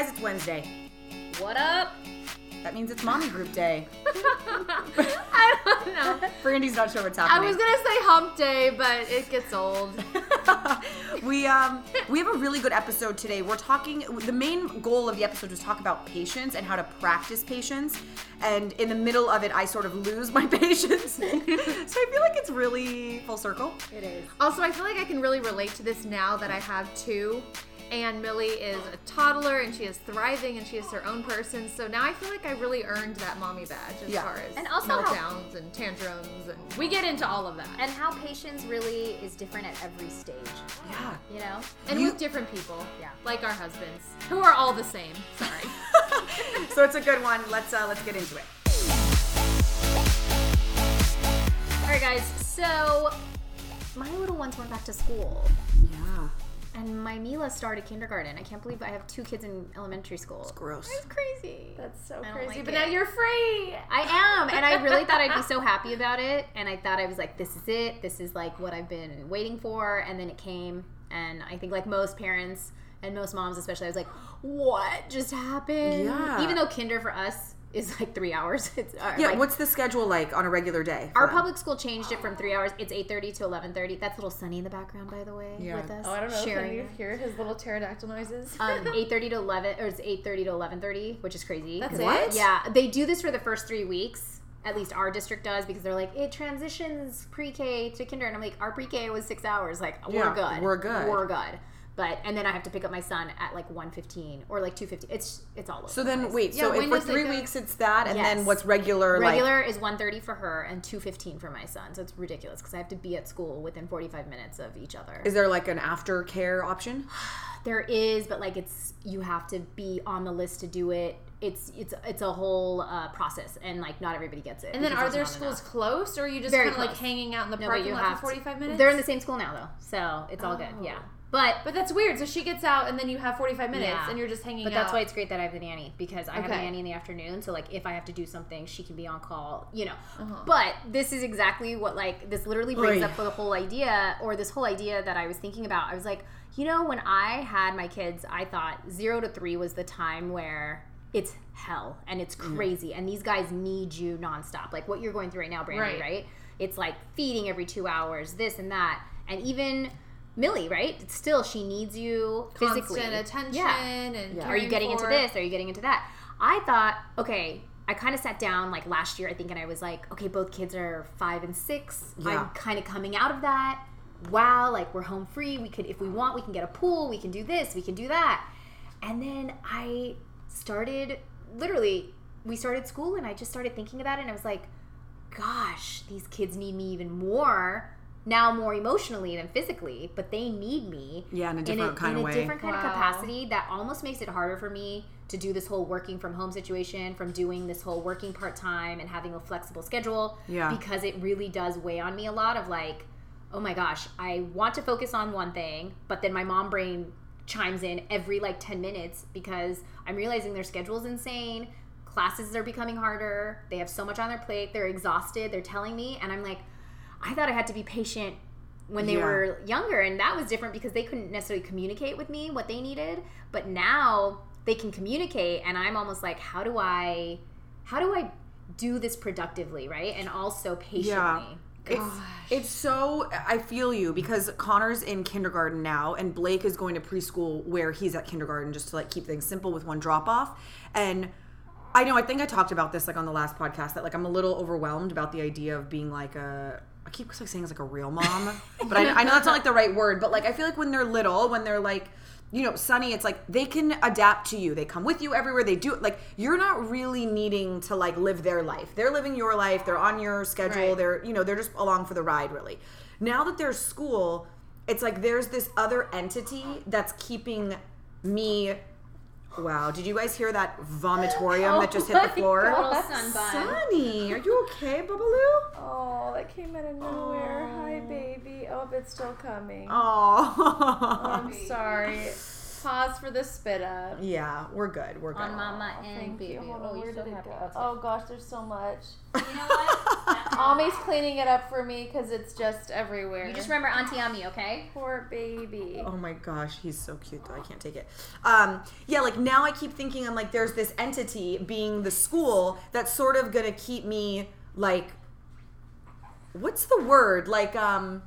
guys, it's Wednesday. What up? That means it's mommy group day. I don't know. Brandi's not sure what's happening. I happening. was gonna say hump day, but it gets old. we um we have a really good episode today. We're talking the main goal of the episode was talk about patience and how to practice patience. And in the middle of it I sort of lose my patience. so I feel like it's really full circle. It is. Also, I feel like I can really relate to this now that I have two. And Millie is a toddler and she is thriving and she is her own person. So now I feel like I really earned that mommy badge as Yeah. far as And also how- meltdowns and tantrums and we get into all of that. and how patience really is different at every stage. Yeah. You know? And You- with different people. Yeah. Like our husbands, who are all the same. Sorry. so it's a good one. Let's uh let's get into it. All right, guys. So my little ones went back to school, Yeah. And my Mila started kindergarten. I can't believe I have two kids in elementary school. It's Gross. It's crazy. That's so crazy. like but it. now you're free. I am, and I really thought I'd be so happy about it. And I thought I was like, this is it. This is like what I've been waiting for. And then it came, and I think like most parents and most moms, especially, I was like, what just happened? Yeah. Even though kinder for us is like three hours. It's uh, Yeah, like, what's the schedule like on a regular day? our them? public school changed it from three hours. It's eight thirty to eleven thirty. That's a little Sunny in the background, by the way, Yeah. with us. Oh, I don't know. Sharing. Can you hear his little pterodactyl noises? um, eight thirty to eleven, or it's eight thirty to eleven thirty, which is crazy. That's 'Cause- it? What? Yeah, they do this for the first three weeks. At least our district does because they're like it transitions pre-K to kinder, and I'm like our pre-K was six hours. Like we're good, we're good. we're good. But and then I have to pick up my son at like 1.15 or like two fifty. It's it's all over. So then place. wait, Yeah, so if for does it three go? weeks it's that and then what's regular, like regular is 1.30 for her and 2.15 for my son. So it's ridiculous because I have to be at school within 45 minutes of each other. is there like an aftercare option? There is, but like it's you have to be on the list to do it. It's it's it's a whole uh, process, and like not everybody gets it. And then are there's there schools enough. close, or are you just kind of like hanging out in the park? No, but parking you lot have for 45 minutes? They're in the same school now though, so it's all good. Oh. Yeah, but But that's weird. So she gets out, and then you have 45 minutes, Yeah. and you're just hanging but out. that's why it's great that I have the nanny because I have a nanny in the afternoon. So like if I have to do something, she can be on call. You know. Uh-huh. But this is exactly what like this literally brings Oy. up the whole idea or this whole idea that I was thinking about. I was like, you know, when I had my kids, I thought zero to three was the time where it's hell and it's Mm. crazy and these guys need you nonstop. Like what you're going through right now, Brandi, Right. right? It's like feeding every two hours, this and that, and even. Millie, right? It's still, she needs you physically. Constant attention Yeah. and Yeah. Are you caring getting into this? Are you getting into that? I thought, okay, I kind of sat down like last year, I think, and I was like, okay, both kids are five and six. Yeah. I'm kind of coming out of that. Wow, like we're home free. We could, if we want, we can get a pool. We can do this. We can do that. And then I started, literally, we started school, and I just started thinking about it, and I was like, gosh, these kids need me even more now, more emotionally than physically, but they need me Yeah, in a different kind of capacity. in of a way. different kind of capacity that almost makes it harder for me to do this whole working from home situation from doing this whole working part-time and having a flexible schedule Yeah. because it really does weigh on me a lot of like oh my gosh i want to focus on one thing but then my mom brain chimes in every like 10 minutes because i'm realizing their schedule is insane classes are becoming harder they have so much on their plate they're exhausted they're telling me and i'm like i thought i had to be patient when they Yeah. were younger and that was different because they couldn't necessarily communicate with me what they needed but now they can communicate and i'm almost like how do i how do i do this productively right and also patiently Yeah. It's, it's so I feel you because Connor's in kindergarten now and Blake is going to preschool where he's at kindergarten just to like keep things simple with one drop off and I know I think I talked about this like on the last podcast that like I'm a little overwhelmed about the idea of being like a I keep like saying it's like a real mom but I, I know that's not like the right word but like I feel like when they're little when they're like you know, Sunny, it's like they can adapt to you. They come with you everywhere. They do like you're not really needing to like live their life. They're living your life. They're on your schedule. Right. They're you know they're just along for the ride really. Now that there's school, it's like there's this other entity that's keeping me. Wow, did you guys hear that vomitorium that just hit the oh floor? Little sunbun. Sunny, are you okay, Babaloo? Oh, that came out of nowhere. Hi, baby. Oh, it's still coming. Oh, I'm sorry. Pause for the spit up. yeah, we're good. We're good. on mama and Thank baby. you. Hold oh, on, you're where so did it go? Oh gosh, there's so much. You know what? That's Mommy's cleaning it up for me because it's just everywhere. You just remember Auntie Ami, okay? poor baby. Oh my gosh, he's so cute though. I can't take it. Um, yeah, like now I keep thinking I'm like, there's this entity being the school that's sort of gonna keep me like, what's the word? Like, um,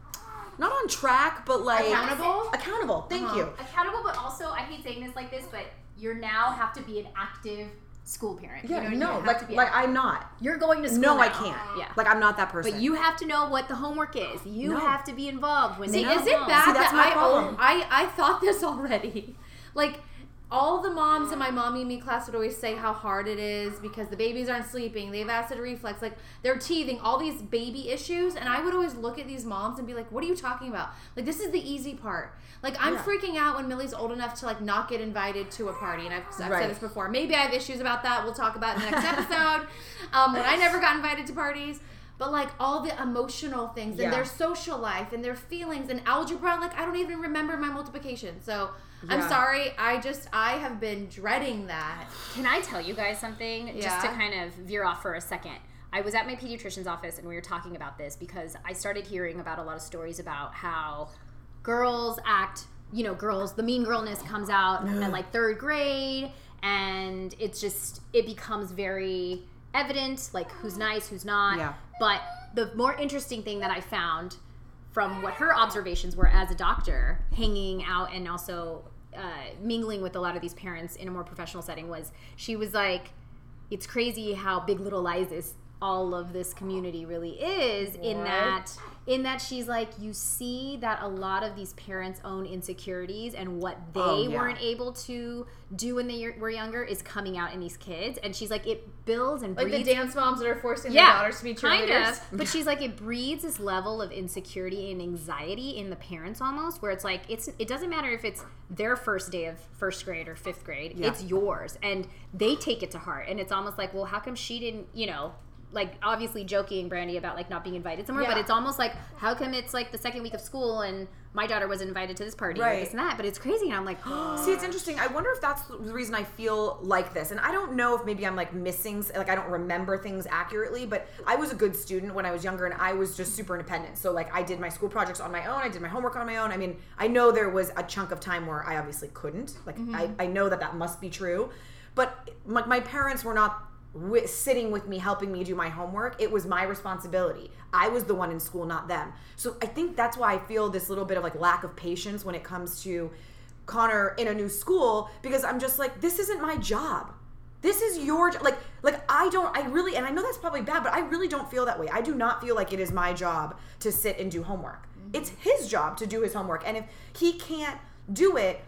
not on track, but like Accountable? Accountable. Thank Uh-huh. you. Accountable, but also I hate saying this like this, but you now have to be an active school parent. Yeah, you know, no, you like like active. I'm not. you're going to school. No, I can't. Yeah. Like I'm not that person. But you have to know what the homework is. You No. have to be involved when See, they is come it bad See, that's that my I, problem. own, I I thought this already? Like all the moms in my mommy and me class would always say how hard it is because the babies aren't sleeping, they have acid reflux, like they're teething, all these baby issues, and I would always look at these moms and be like, "What are you talking about? Like this is the easy part." Like I'm Yeah. freaking out when Millie's old enough to like not get invited to a party, and I've, I've Right. said this before. Maybe I have issues about that. We'll talk about it in the next episode. Um, when I never got invited to parties. But like all the emotional things Yeah. and their social life and their feelings and algebra, like I don't even remember my multiplication. So I'm sorry. I just I have been dreading that. Can I tell you guys something? Just to kind of veer off for a second. I was at my pediatrician's office and we were talking about this because I started hearing about a lot of stories about how girls act, you know, girls, the mean girlness comes out like third grade and it's just, it becomes very evident, like who's nice, who's not. Yeah. But the more interesting thing that I found from what her observations were as a doctor, hanging out and also uh, mingling with a lot of these parents in a more professional setting, was she was like, "It's crazy how Big Little Lies is all of this community really is." In that, in that she's like, you see that a lot of these parents' own insecurities and what oh, they Oh, yeah. weren't able to do when they were younger is coming out in these kids, and she's like, it builds and breeds. Like the dance moms that are forcing yeah, their daughters to be kind cheerleaders. of. But she's like, it breeds this level of insecurity and anxiety in the parents almost, where it's like it's it doesn't matter if it's their first day of first grade or fifth grade, Yeah. it's yours, and they take it to heart, and it's almost like, well, how come she didn't, you know. Like obviously joking Brandi about like not being invited somewhere, but it's almost like how come it's like the second week of school and my daughter wasn't invited to this party or Right. this and that, but it's crazy and I'm like, See, it's interesting. I wonder if that's the reason I feel like this. And I don't know if maybe I'm like missing, like I don't remember things accurately, but I was a good student when I was younger and I was just super independent. So, like, I did my school projects on my own, I did my homework on my own. I mean, I know there was a chunk of time where I obviously couldn't. Like, I, mm-hmm. I know that that must be true. But my, my parents were not sitting with me helping me do my homework it was my responsibility. I was the one in school not them. So i think that's why i feel this little bit of like lack of patience when it comes to connor in a new school because i'm just like this isn't my job. This is your jo- like like i don't i really and i know that's probably bad but i really don't feel that way. I do not feel like it is my job to sit and do homework. Mm-hmm. It's his job to do his homework and if he can't do it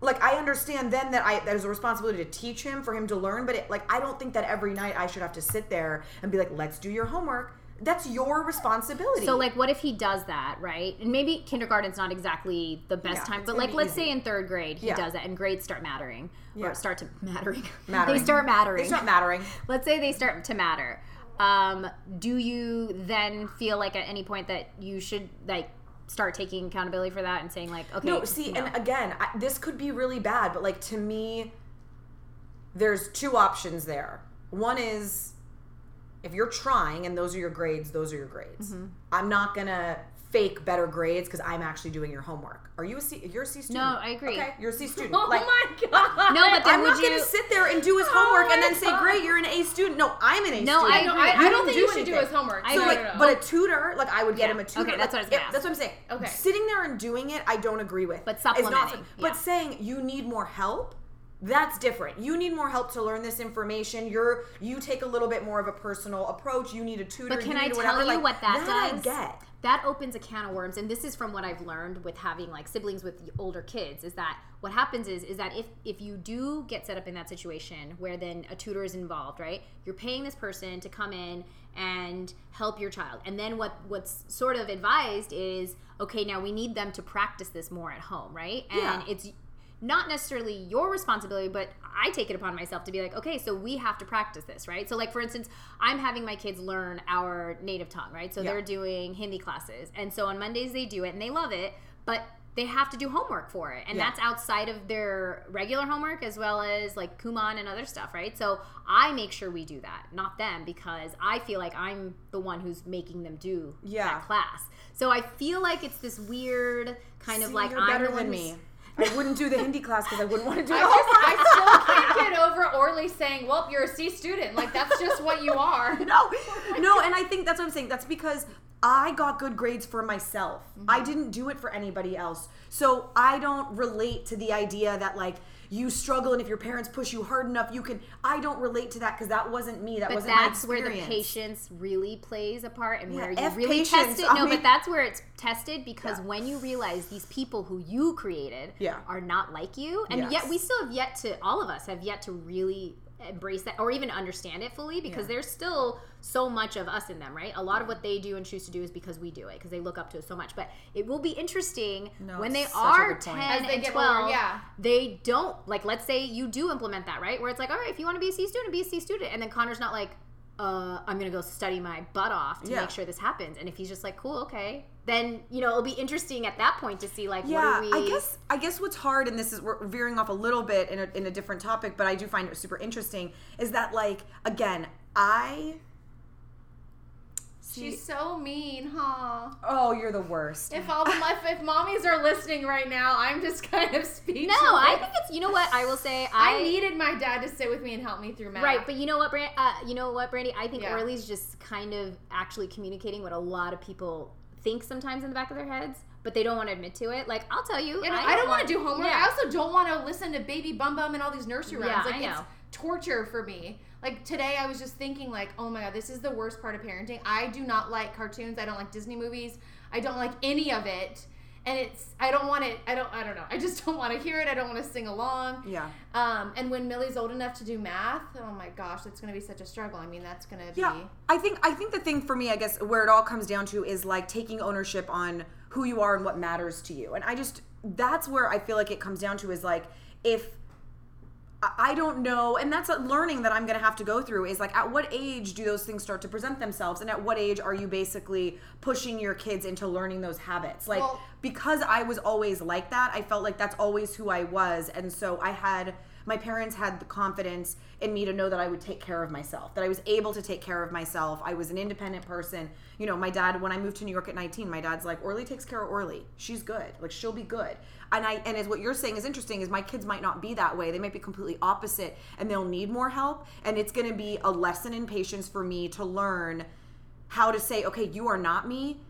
like I understand then that I there's a responsibility to teach him for him to learn, but it, like I don't think that every night I should have to sit there and be like, let's do your homework. That's your responsibility. So like what if he does that, right? And maybe kindergarten's not exactly the best Yeah, time, but like let's easy. say in third grade he Yeah. does it and grades start mattering. Yeah. Or start to mattering. Mattering. they start mattering. They start mattering. let's say they start to matter. Um, do you then feel like at any point that you should like start taking accountability for that and saying like, okay, No, see, no. and again, I, this could be really bad, but like to me, there's two options there. One is if you're trying and those are your grades, those are your grades. Mm-hmm. I'm not gonna fake better grades because I'm actually doing your homework. Are you a C? You're a C student. No, I agree. Okay, you're a C oh student. Oh like, my god! no, but then I'm would not you? going to sit there and do his Oh homework and my then say, "Great, you're an A student." No, I'm an A No, student. I No. I, I don't think do you should do his homework. I So like, no, no. but a tutor, like I would get Yeah. him a tutor. Okay, that's like, what I was if- That's what I'm saying. Okay. Sitting there and doing it, I don't agree with. But It's not- supplementing, but yeah. saying you need more help. That's different. You need more help to learn this information. You're you take a little bit more of a personal approach. You need a tutor. But can I tell whatever. you like, what that, I does? get. That opens a can of worms, and this is from what I've learned with having like siblings with older kids. Is that what happens? Is is that if if you do get set up in that situation where then a tutor is involved, right? You're paying this person to come in and help your child, and then what what's sort of advised is okay. Now we need them to practice this more at home, right? And Yeah. it's not necessarily your responsibility, but I take it upon myself to be like, okay, so we have to practice this, right? So, like for instance, I'm having my kids learn our native tongue, right? So Yeah. they're doing Hindi classes, and so on Mondays they do it and they love it, but they have to do homework for it and Yeah. that's outside of their regular homework as well as like kumon and other stuff right so i make sure we do that not them because i feel like i'm the one who's making them do Yeah. that class so i feel like it's this weird kind of like i'm better the one than me. I wouldn't do the Hindi class because I wouldn't want to do I the just. I still can't get over Orly saying, "Well, you're a C student." Like that's just what you are. no, no, and I think that's what I'm saying. That's because I got good grades for myself. Mm-hmm. I didn't do it for anybody else. So I don't relate to the idea that like you struggle and if your parents push you hard enough, you can. I don't relate to that because that wasn't me. That But wasn't that's where the patience really plays a part and Yeah, where you F really patience, test it. I No, mean- but that's where it's tested because Yeah. when you realize these people who you created Yeah. are not like you, and Yes. yet we still have yet to, all of us have yet to really embrace that or even understand it fully because Yeah. there's still so much of us in them, right? A lot of what they do and choose to do is because we do it because they look up to us so much. But it will be interesting No, when they it's such a are 10 As they and 12 older, yeah. they don't like let's say you do implement that right where it's like all right if you want to be a c student be a c student and then connor's not like uh, i'm gonna go study my butt off to Yeah. make sure this happens and if he's just like cool okay then you know it'll be interesting at that point to see like Yeah, what are we I guess I guess what's hard, and this is we're veering off a little bit in a, in a different topic, but I do find it super interesting. Is that like again, I see. She's so mean, huh? oh, you're the worst. If all the my if mommies are listening right now, I'm just kind of speechless. no i think it's you know what i will say i, I needed my dad to sit with me and help me through math. Right, but you know what, Brand, uh, you know what, Brandi? I think Yeah. Orly's just kind of actually communicating what a lot of people think sometimes in the back of their heads, but they don't want to admit to it. Like, I'll tell you, You know, I, don't want to do homework. Yeah. I also don't want to listen to Baby Bum Bum and all these nursery rhymes. Yeah, like I it's torture for me. Like today, I was just thinking, like, oh my god, this is the worst part of parenting. I do not like cartoons. I don't like Disney movies. I don't like any of it. And it's I don't want it. I don't. I don't know. I just don't want to hear it. I don't want to sing along. Yeah. Um, and when Millie's old enough to do math, oh my gosh, that's going to be such a struggle. I mean, that's going to be. Yeah, I think I think the thing for me, I guess, where it all comes down to is like taking ownership on who you are and what matters to you. And I just that's where I feel like it comes down to is like if I- don't know, and that's a learning that I'm gonna have to go through. Is like, at what age do those things start to present themselves, and at what age are you basically pushing your kids into learning those habits? Like, Well- because I was always like that, I felt like that's always who I was, and so I had my parents had the confidence in me to know that I would take care of myself, that I was able to take care of myself. I was an independent person. You know, my dad, when I moved to New York at 19, my dad's like, Orly takes care of Orly. She's good. Like, she'll be good. And I, and as what you're saying is interesting, is my kids might not be that way. They might be completely opposite and they'll need more help. And it's going to be a lesson in patience for me to learn how to say, okay, you are not me.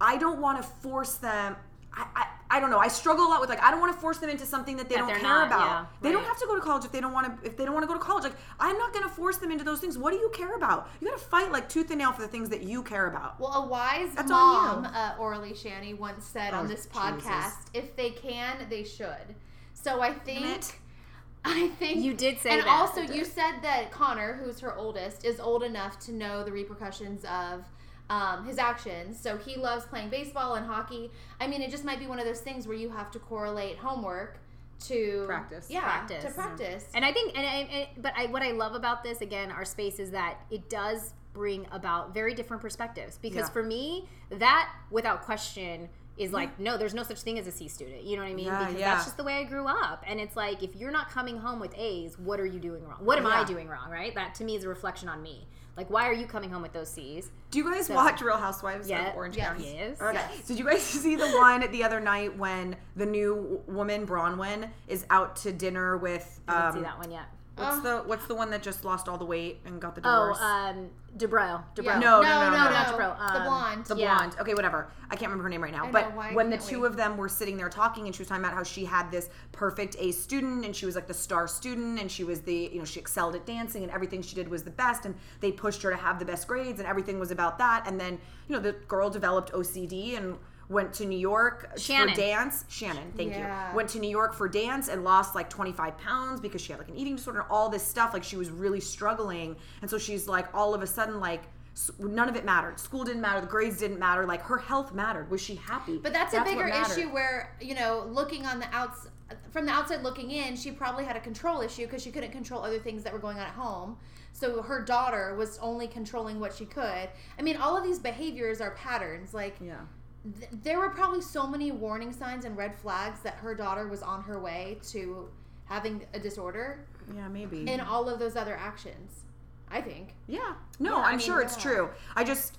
I don't want to force them. I, I, I don't know. I struggle a lot with like I don't want to force them into something that they That don't care not, about. yeah, they don't have to go to college if they don't want to. If they don't want to go to college, like I'm not going to force them into those things. What do you care about? You got to fight like tooth and nail for the things that you care about. Well, a wise That's on mom, you. uh, Orly Shani, once said Oh, on this Jesus. podcast, "If they can, they should." So I think. I think You did say and that. also you said that Connor, who's her oldest, is old enough to know the repercussions of. Um, his actions. So he loves playing baseball and hockey. I mean, it just might be one of those things where you have to correlate homework to Practice. Yeah, Practice. to practice. And I think, and, and, and but I, what I love about this again, our space is that it does bring about very different perspectives. Because Yeah. for me, that without question is like, no, there's no such thing as a C student. You know what I mean? Yeah, because yeah. that's just the way I grew up. And it's like, if you're not coming home with A's, what are you doing wrong? What am I doing wrong? Right? That to me is a reflection on me. Like, why are you coming home with those C's? Do you guys So- watch Real Housewives Yeah. of Orange. County? Yes. Okay. Yes. Did you guys see the one the other night when the new woman Braunwyn is out to dinner with? I didn't Um, see that one yet. What's the What's the one that just lost all the weight and got the divorce? Oh, divorce? um, Debro. Debro. Yeah. No, no, no, no, no, not Debro. the Um, blonde. The Yeah. blonde. Okay, whatever. I can't remember her name right now. I but know, why when the can't two we? of them were sitting there talking, and she was talking about how she had this perfect A student, and she was like the star student, and she was the you know she excelled at dancing, and everything she did was the best, and they pushed her to have the best grades, and everything was about that. And then you know the girl developed OCD and went to New York Shannon. for dance. Shannon, thank Yeah. you. Went to New York for dance and lost like 25 pounds because she had like an eating disorder, and all this stuff. Like she was really struggling, and so she's like all of a sudden like none of it mattered. School didn't matter. The grades didn't matter. Like her health mattered. Was she happy? But that's, a bigger issue where, you know, looking on the outs from the outside looking in, she probably had a control issue because she couldn't control other things that were going on at home. So her daughter was only controlling what she could. I mean, all of these behaviors are patterns. Like Yeah. Th- there were probably so many warning signs and red flags that her daughter was on her way to having a disorder Yeah, maybe. in all of those other actions. I think. yeah. No, Yeah, I I'm mean, sure it's yeah. true. I just,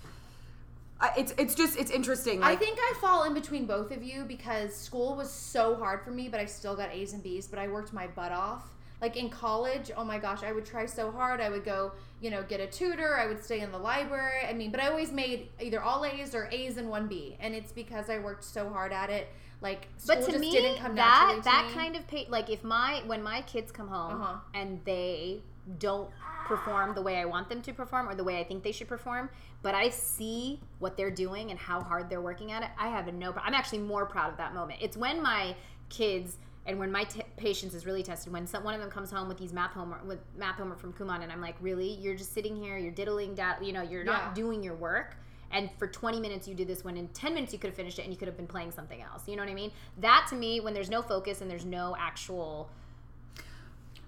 I, it's it's just it's interesting. I think I fall in between both of you because school was so hard for me, but I still got A's and B's, but I worked my butt off. Like in college, oh my gosh, I would try so hard. I would go, you know, get a tutor. I would stay in the library. I mean, but I always made either all A's or A's and one B, and it's because I worked so hard at it. Like, But to just me, didn't come that naturally to that me. kind of pay, like if my when my kids come home Uh-huh. and they don't perform the way I want them to perform or the way I think they should perform, but I see what they're doing and how hard they're working at it, I have no. I'm actually more proud of that moment. It's when my kids and when my t- patience is really tested when some, one of them comes home with these math homework with math homework from Kumon and I'm like really you're just sitting here you're diddling that you know you're Yeah. not doing your work and for 20 minutes you did this when in 10 minutes you could have finished it and you could have been playing something else you know what I mean that to me when there's no focus and there's no actual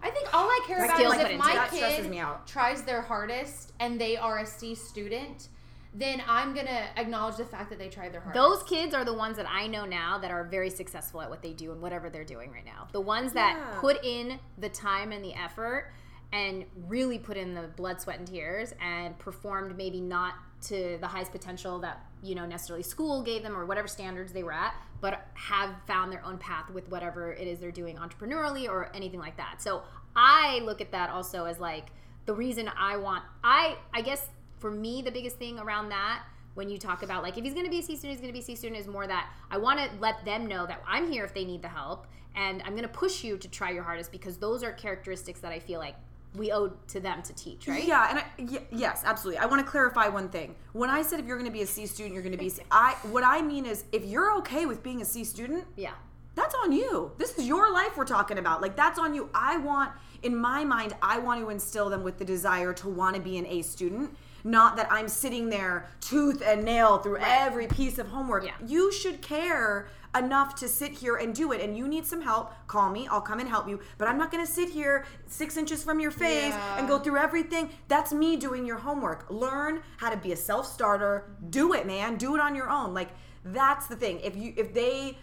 I think all I care about is if my. Kid tries their hardest and they are a C student, then I'm gonna acknowledge the fact that they tried their hardest. those kids are the ones that I know now that are very successful at what they do and whatever they're doing right now the ones that Yeah. put in the time and the effort and really put in the blood sweat and tears and performed maybe not to the highest potential that you know necessarily school gave them or whatever standards they were at but have found their own path with whatever it is they're doing entrepreneurially or anything like that so i look at that also as like the reason i want i i guess for me the biggest thing around that when you talk about like if he's going to be a C student, he's going to be a C student is more that I want to let them know that I'm here if they need the help, and I'm going to push you to try your hardest because those are characteristics that I feel like we owe to them to teach, right? Yeah, and I, y- yes, absolutely. I want to clarify one thing. When I said if you're going to be a C student, you're going to be. a C, I what I mean is if you're okay with being a C student, Yeah. that's on you. This is your life we're talking about. Like that's on you. I want in my mind, I want to instill them with the desire to want to be an A student. Not that I'm sitting there tooth and nail through every piece of homework. Yeah. You should care enough to sit here and do it. And you need some help, call me. I'll come and help you. But I'm not going to sit here six inches from your face Yeah. and go through everything. That's me doing your homework. Learn how to be a self starter. Do it, man. Do it on your own. Like that's the thing. If you if they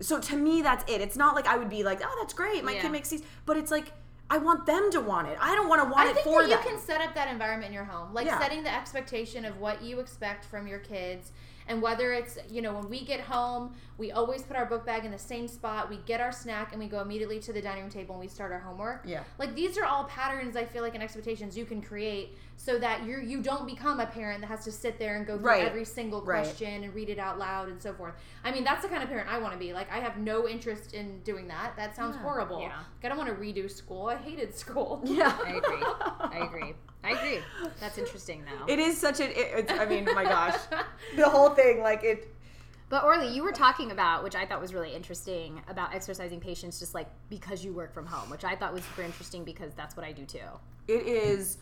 so to me that's it. It's not like I would be like, oh, that's great. My Yeah. kid makes these, but it's like I want them to want it. I don't want to want I it for that you them. can set up that environment in your home, like Yeah. setting the expectation of what you expect from your kids, and whether it's you know when we get home, we always put our book bag in the same spot. We get our snack and we go immediately to the dining room table and we start our homework. Yeah. like these are all patterns I feel like and expectations you can create so that you you don't become a parent that has to sit there and go through Right. every single Right. question and read it out loud and so forth. I mean, that's the kind of parent I want to be. Like, I have no interest in doing that. That sounds horrible. Yeah. Like, I don't want to redo school. I hated school. yeah. I agree. I agree. I agree. That's interesting though. It is such a. It, it's, I mean, my gosh, the whole thing, like it. But Orly, you were talking about, which I thought was really interesting, about exercising patience just like because you work from home, which I thought was super interesting because that's what I do too. it is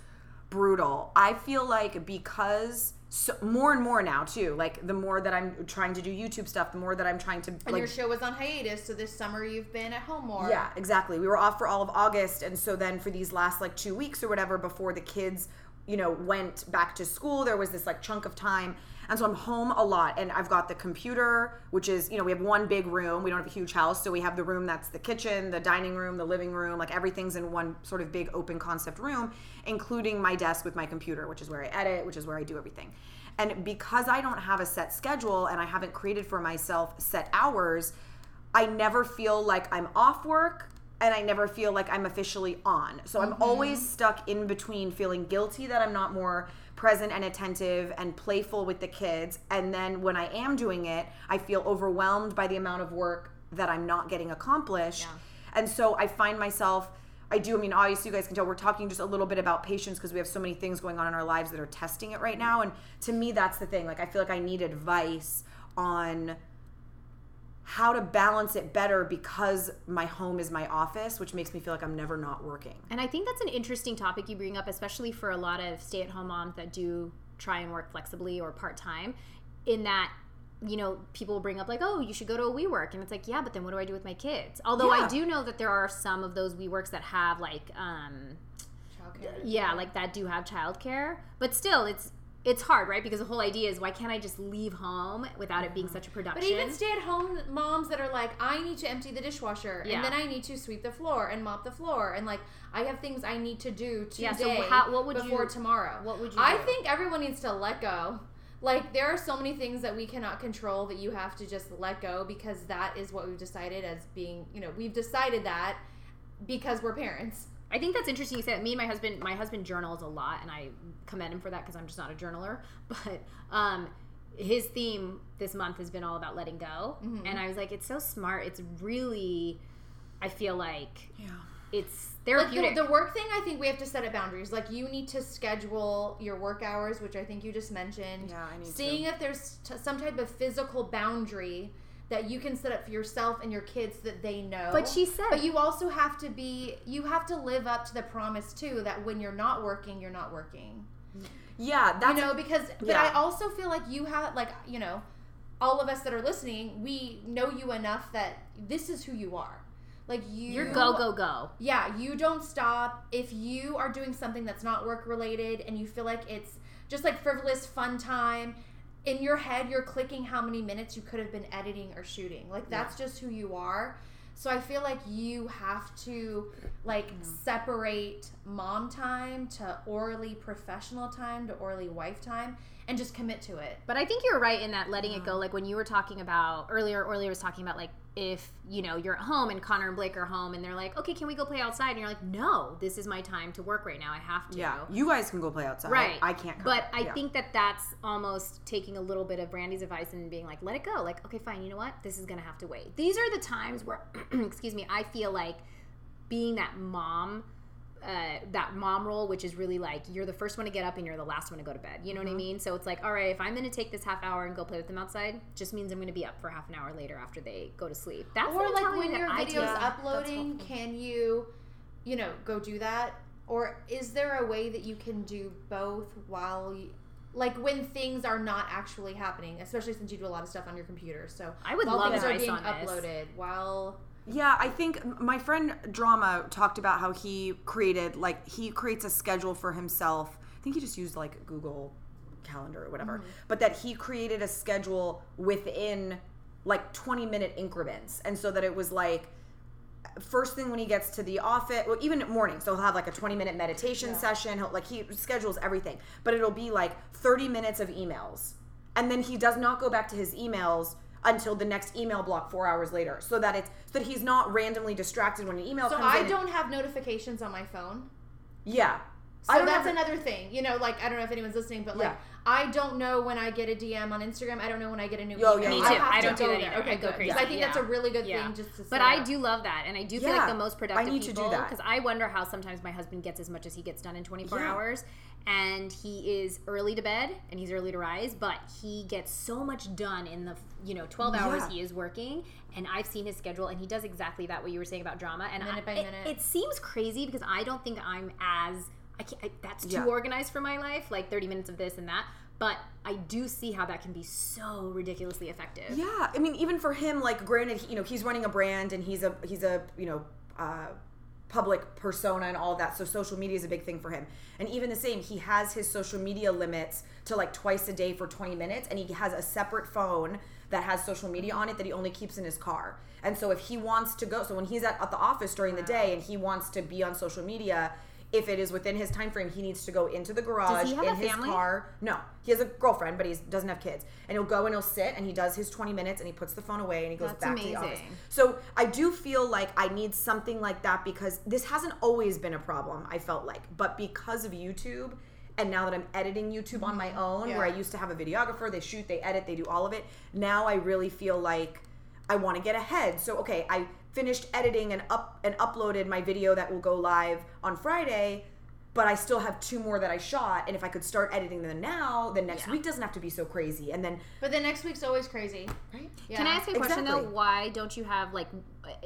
brutal. I feel like because so, more and more now too, like the more that I'm trying to do YouTube stuff, the more that I'm trying to And your show was on hiatus, so this summer you've been at home more. Yeah, exactly. We were off for all of August, and so then for these last like two weeks or whatever before the kids, you know, went back to school, there was this like chunk of time, and so I'm home a lot, and I've got the computer, which is you know we have one big room. We don't have a huge house, so we have the room that's the kitchen, the dining room, the living room, like everything's in one sort of big open concept room, including my desk with my computer, which is where I edit, which is where I do everything. And because I don't have a set schedule and I haven't created for myself set hours, I never feel like I'm off work and I never feel like I'm officially on. So I'm mm-hmm. always stuck in between feeling guilty that I'm not more present and attentive and playful with the kids. And then when I am doing it, I feel overwhelmed by the amount of work that I'm not getting accomplished. And so I find myself. I do. I mean, obviously, you guys can tell we're talking just a little bit about patience because we have so many things going on in our lives that are testing it right now. And to me, that's the thing. Like, I feel like I need advice on how to balance it better because my home is my office, which makes me feel like I'm never not working. And I think that's an interesting topic you bring up, especially for a lot of stay at home moms that do try and work flexibly or part time, in that, you know, people bring up, like, oh, you should go to a WeWork. And it's like, yeah, but then what do I do with my kids? Although I do know that there are some of those WeWorks that have, like, um, Childcare. yeah, like that do have childcare. But still, it's it's hard, right? Because the whole idea is why can't I just leave home without it being such a production? But even stay-at-home moms that are like, I need to empty the dishwasher, Yeah. and then I need to sweep the floor and mop the floor, and like I have things I need to do Yeah, today so how- what would before you- tomorrow. what would you I do? think everyone needs to let go. Like there are so many things that we cannot control that you have to just let go because that is what we've decided as being. You know, we've decided that because we're parents. I think that's interesting. You said me and my husband. My husband journals a lot, and I commend him for that because I'm just not a journaler. But um, his theme this month has been all about letting go, Mm-hmm. and I was like, it's so smart. It's really, I feel like Yeah. it's Like therapeutic. the, the work thing, I think we have to set up boundaries. Like you need to schedule your work hours, which I think you just mentioned. Yeah, I need to. Seeing if there's t- some type of physical boundary that you can set up for yourself and your kids that they know. but she said, But you also have to be, you have to live up to the promise too that when you're not working, you're not working. Yeah, that's you know, because, but yeah. I also feel like you have, like, you know, all of us that are listening, we know you enough that this is who you are. Like you, you're go go go. yeah, you don't stop. If you are doing something that's not work related and you feel like it's just like frivolous fun time, in your head you're clicking how many minutes you could have been editing or shooting. Like that's just who you are. So I feel like you have to like separate mom time to Orly professional time to Orly wife time and just commit to it. But I think you're right in that letting it go. Like when you were talking about earlier, Orly was talking about like if you know you're at home and Connor and Blake are home and they're like, okay, can we go play outside? And you're like, no, this is my time to work right now. I have to. yeah. You guys can go play outside. Right. I can't. Come. But I Yeah. think that that's almost taking a little bit of Brandi's advice and being like, let it go. Like, okay, fine. You know what? This is going to have to wait. These are the times where, excuse me, I feel like being that mom, uh, that mom role, which is really like you're the first one to get up and you're the last one to go to bed. You know Mm-hmm. what I mean? So it's like, all right, if I'm going to take this half hour and go play with them outside, just means I'm going to be up for half an hour later after they go to sleep. That's or like when your I is uploading can you you know go do that or is there a way that you can do both while you like when things are not actually happening especially since you do a lot of stuff on your computer so I would while love things are advice being on this. uploaded while Yeah, I think my friend Drama talked about how he created like he creates a schedule for himself. I think he just used like Google Calendar or whatever. Mm-hmm. But that he created a schedule within like 20 minute increments. And so that it was like first thing when he gets to the office, well, even at morning. So he'll have like a 20 minute meditation session. He'll like he schedules everything, but it'll be like 30 minutes of emails, and then he does not go back to his emails until the next email block four hours later, so that it's so that he's not randomly distracted when an email comes so comes i in. don't have notifications on my phone yeah, so I that's another thing you know like i don't know if anyone's listening but like Yeah. i don't know when i get a dm on instagram i don't know when i get a new Oh, email yeah, Me too. I to don't do that either. okay I go crazy. because i think that's a really good Yeah. thing just to say. But I do love that, and I do feel Yeah, like the most productive I need to do people that. because I wonder how sometimes my husband gets as much as he gets done in 24 Yeah. hours, and he is early to bed and he's early to rise, but he gets so much done in the you know 12 hours Yeah. he is working, and I've seen his schedule, and he does exactly that what you were saying about drama, and Minute I, by it- minute. It, seems crazy because I don't think I'm as I can't, I, that's too Yeah. organized for my life, like 30 minutes of this and that. But I do see how that can be so ridiculously effective. Yeah, I mean, even for him, like, granted, you know, he's running a brand and he's a he's a you know uh, public persona and all that. So social media is a big thing for him. And even the same, he has his social media limits to like twice a day for twenty minutes, and he has a separate phone that has social media on it that he only keeps in his car. And so if he wants to go, so when he's at, at the office during the day and he wants to be on social media. If it is within his time frame, he needs to go into the garage in his car. No, he has a girlfriend, but he doesn't have kids. And he'll go and he'll sit and he does his 20 minutes and he puts the phone away and he goes That's back to the office. So I do feel like I need something like that because this hasn't always been a problem, I felt like. But because of YouTube, and now that I'm editing YouTube on my own, where I used to have a videographer, they shoot, they edit, they do all of it. Now I really feel like I want to get ahead. So okay, I finished editing and up and uploaded my video that will go live on Friday, but I still have two more that I shot. And if I could start editing them now, then next Yeah. week doesn't have to be so crazy. And then But the next week's always crazy. right? Yeah. Can I ask you a question though? Why don't you have like?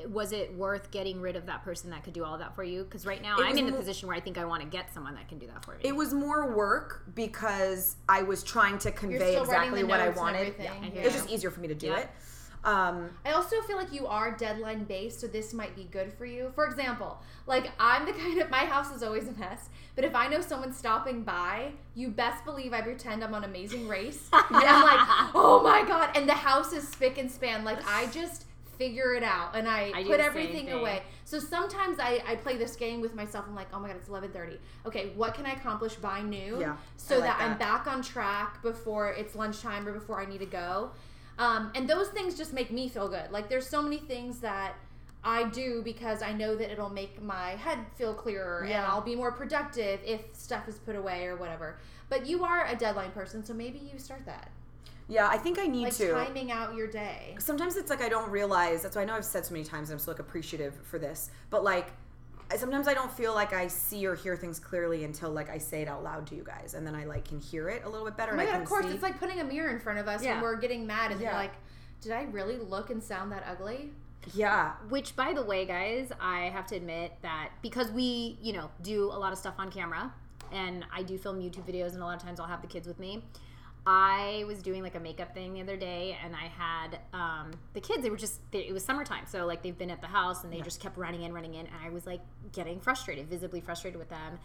Was it worth getting rid of that person that could do all of that for you? Because right now It I'm in the mo- position where I think I want to get someone that can do that for me. It was more work because I was trying to convey still writing exactly the what I notes and wanted. everything. Yeah. I hear It was you. just easier for me to do Yeah. it. Um, I also feel like you are deadline based, so this might be good for you. For example, like I'm the kind of my house is always a mess, but if I know someone's stopping by, you best believe I pretend I'm on Amazing Race. and I'm like, oh my god, and the house is spick and span. Like I just figure it out and I, I put everything away. So sometimes I, I play this game with myself. I'm like, oh my god, it's 11:30. Okay, what can I accomplish by noon? Yeah, so like that, I'm back on track before it's lunchtime or before I need to go. Um, and those things just make me feel good. Like there's so many things that I do because I know that it'll make my head feel clearer and Yeah. I'll be more productive if stuff is put away or whatever. But you are a deadline person, so maybe you start that. yeah, I think I need Like to. timing out your day. sometimes it's like I don't realize. That's why I know I've said so many times. I'm so like appreciative for this, but like sometimes I don't feel like I see or hear things clearly until like I say it out loud to you guys, and then I like can hear it a little bit better. Oh and my I god, can of course, see. it's like putting a mirror in front of us Yeah. when we're getting mad and Yeah. you're like, did I really look and sound that ugly? yeah, Which, by the way, guys, I have to admit that because we, you know, do a lot of stuff on camera and I do film YouTube videos, and a lot of times I'll have the kids with me. I was doing like a makeup thing the other day, and I had um, the kids. They were just, they, it was summertime, so like they've been at the house and they just kept running in, running in, and I was like getting frustrated, visibly frustrated with them.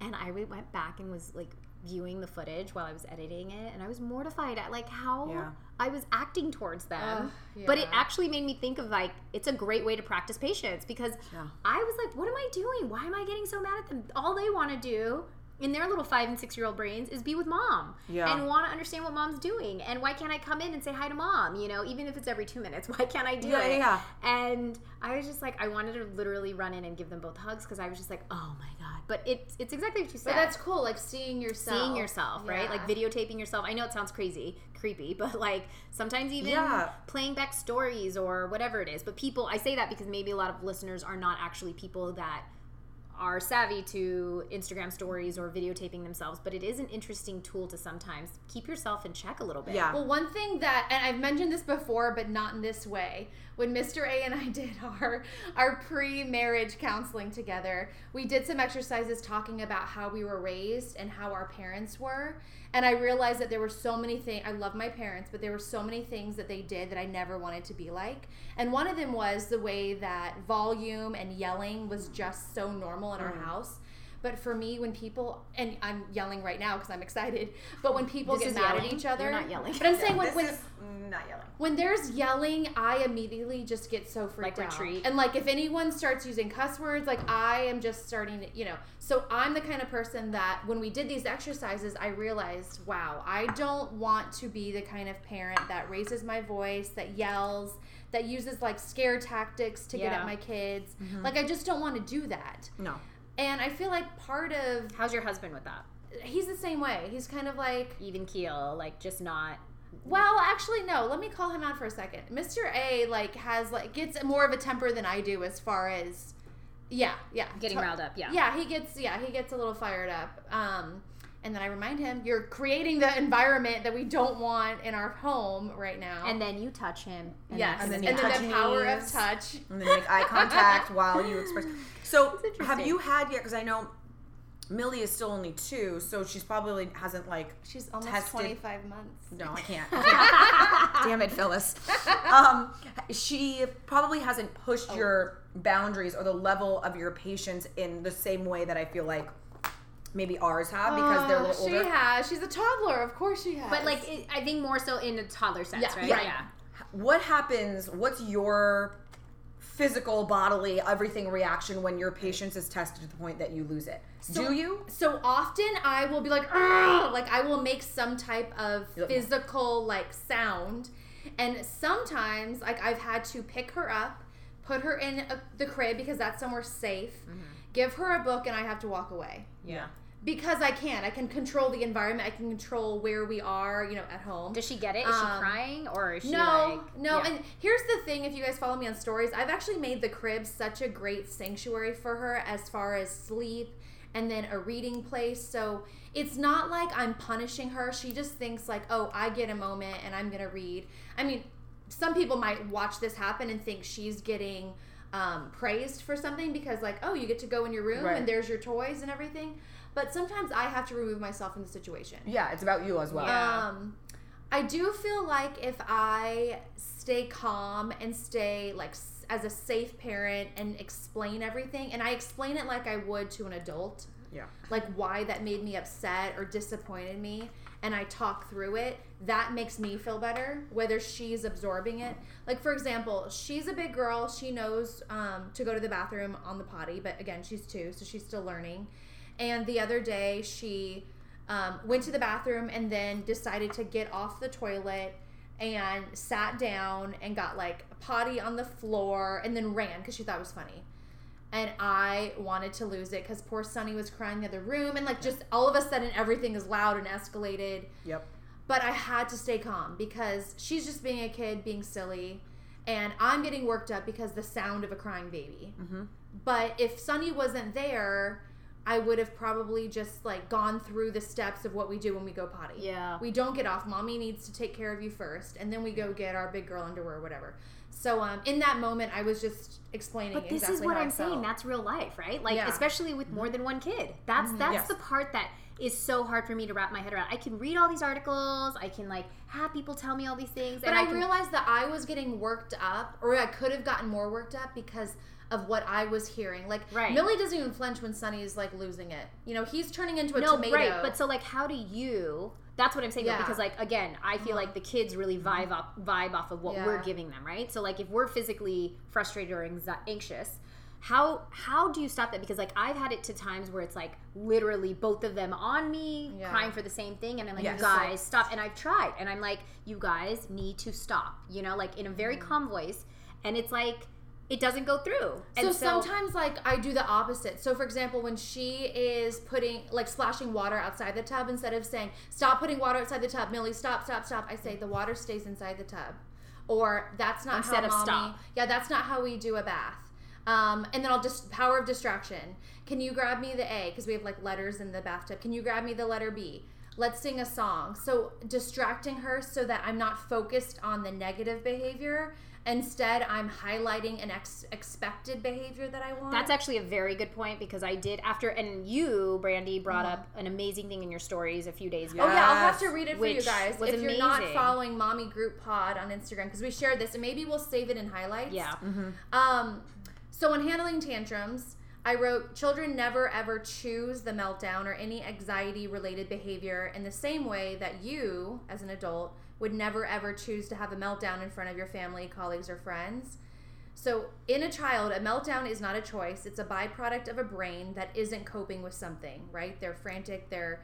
And I went back and was like viewing the footage while I was editing it, and I was mortified at like how Yeah. I was acting towards them. Ugh, But it actually made me think of like it's a great way to practice patience because Yeah. I was like, what am I doing? Why am I getting so mad at them? All they want to do in their little five and six year old brains is be with mom Yeah. and want to understand what mom's doing. And why can't I come in and say hi to mom? You know, even if it's every two minutes, why can't I do Yeah, it? yeah, And I was just like, I wanted to literally run in and give them both hugs because I was just like, oh my god. But it's it's exactly what you said. But that's cool, like seeing yourself. Seeing yourself, right? Like videotaping yourself. I know it sounds crazy, creepy, but like sometimes even Yeah. playing back stories or whatever it is. But people, I say that because maybe a lot of listeners are not actually people that are savvy to Instagram stories or videotaping themselves, but it is an interesting tool to sometimes keep yourself in check a little bit. yeah. Well, one thing that, and I've mentioned this before, but not in this way. When Mr. A and I did our our pre-marriage counseling together, we did some exercises talking about how we were raised and how our parents were. And I realized that there were so many things. I love my parents, but there were so many things that they did that I never wanted to be like. And one of them was the way that volume and yelling was just so normal in our mm. house. But for me, when people and I'm yelling right now because I'm excited, but when people This get mad yelling. at each other, You're not yelling. But I'm saying when when, not yelling. when there's yelling, I immediately just get so freaked Like out. retreat. And like if anyone starts using cuss words, like I am just starting to, you know. So I'm the kind of person that when we did these exercises, I realized, wow, I don't want to be the kind of parent that raises my voice, that yells, that uses like scare tactics to get at my kids. Mm-hmm. Like I just don't want to do that. No. And I feel like part of How's your husband with that? he's the same way. He's kind of like Even keel, like just not. Well, actually, no. Let me call him out for a second. Mr. A like has like gets more of a temper than I do as far as, yeah, yeah, Getting To- riled up, yeah. Yeah, he gets yeah he gets a little fired up. Um, and then I remind him, you're creating the environment that we don't want in our home right now. And then you touch him. And yes, and and then then, you touch the power of touch. and then make eye contact while you express. So, have you had yet? Because I know Millie is still only two, so she's probably hasn't like. She's almost Tested. 25 months. No, I can't. I can't. Damn it, Phyllis. Um, she probably hasn't pushed your boundaries or the level of your patience in the same way that I feel like maybe ours have because they're a little she older. has. She's a toddler. Of course she has. But like, it, I think more so in a toddler sense, Yeah, right? yeah. what happens what's your physical bodily everything reaction when your patience is tested to the point that you lose it do you So often I will be like, "Ugh," like I will make some type of physical like sound, and sometimes like I've had to pick her up, put her in a, the crib because that's somewhere safe, Mm-hmm. give her a book, and I have to walk away yeah because I can. I can control the environment. I can control where we are, you know, at home. Does she get it? Is she Um, crying or is she No, like no. yeah. And here's the thing: if you guys follow me on stories, I've actually made the crib such a great sanctuary for her as far as sleep and then a reading place. So it's not like I'm punishing her. She just thinks like, oh, I get a moment and I'm gonna read. I mean, some people might watch this happen and think she's getting um, praised for something because like, oh, you get to go in your room Right. and there's your toys and everything. But sometimes I have to remove myself from the situation. yeah it's about you as well Yeah. Um, I do feel like if I stay calm and stay like as a safe parent and explain everything, and I explain it like I would to an adult, Yeah. like why that made me upset or disappointed me, and I talk through it, that makes me feel better, whether she's absorbing it. Like, for example, she's a big girl. She knows um, to go to the bathroom on the potty, but again, she's two, so she's still learning. And the other day, she um, went to the bathroom and then decided to get off the toilet and sat down and got like potty on the floor and then ran because she thought it was funny and I wanted to lose it because poor Sunny was crying in the other room, and like just all of a sudden everything is loud and escalated. Yep. But I had to stay calm because she's just being a kid, being silly, and I'm getting worked up because the sound of a crying baby. Mm-hmm. But if Sunny wasn't there, I would have probably just like gone through the steps of what we do when we go potty. Yeah. We don't get off. Mommy needs to take care of you first, and then we go get our big girl underwear or whatever. So um, in that moment, I was just explaining. But this exactly is what I I'm saying. That's real life, right? Like Yeah. Mm-hmm. especially with more than one kid. That's that's Yes. the part that is so hard for me to wrap my head around. I can read all these articles. I can like have people tell me all these things. But and I, can, realized that I was getting worked up, or I could have gotten more worked up because of what I was hearing. Like, Right. Millie doesn't even flinch when Sunny is like losing it. You know, he's turning into a no, tomato. right. But so like, how do you? That's what I'm saying. though, Because like again, I feel like the kids really mm-hmm. vibe up vibe off of what Yeah. we're giving them, right? So like, if we're physically frustrated or anxi- anxious. How how do you stop that? Because like I've had it to times where it's like literally both of them on me Yeah. crying for the same thing, and I'm like, Yes. you guys stop. And I've tried, and I'm like, you guys need to stop. You know, like in a very mm-hmm. calm voice, and it's like it doesn't go through. And so, sometimes like I do the opposite. So for example, when she is putting like splashing water outside the tub instead of saying stop putting water outside the tub, Millie, stop, stop, stop. I say the water stays inside the tub, or that's not Instead how of mommy. stop. Yeah, that's not how we do a bath. Um, and then I'll just power of distraction. Can you grab me the A because we have like letters in the bathtub? Can you grab me the letter B? Let's sing a song. So distracting her so that I'm not focused on the negative behavior. Instead, I'm highlighting an ex- expected behavior that I want. That's actually a very good point because I did after, and you, Brandi, brought up an amazing thing in your stories a few days ago. Oh yeah, I'll have to read it for you Which guys. was if you're not amazing. following Mommy Group Pod on Instagram, because we shared this, and maybe we'll save it in highlights. Yeah. Um, so when handling tantrums, I wrote, children never ever choose the meltdown or any anxiety related behavior in the same way that you, as an adult, would never ever choose to have a meltdown in front of your family, colleagues, or friends. So, in a child, a meltdown is not a choice. It's a byproduct of a brain that isn't coping with something, right? They're frantic, they're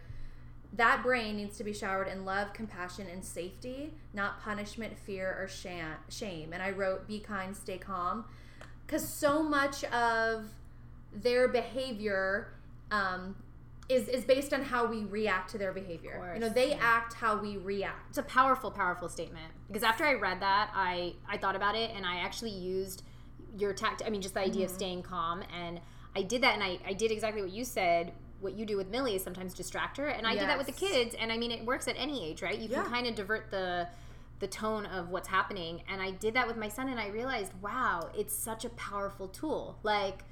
that brain needs to be showered in love, compassion, and safety, not punishment, fear, or shame. And I wrote, be kind, stay calm. Because so much of their behavior um, is, is based on how we react to their behavior. You know, they act how we react. It's a powerful, powerful statement because after I read that, I I thought about it and I actually used your tact. I mean, just the idea of mm-hmm. staying calm, and I did that, and I I did exactly what you said. What you do with Millie is sometimes distract her, and I did that with the kids. And I mean, it works at any age, right? You Yeah. can kind of divert the the tone of what's happening. And I did that with my son, and I realized, wow, it's such a powerful tool. Like,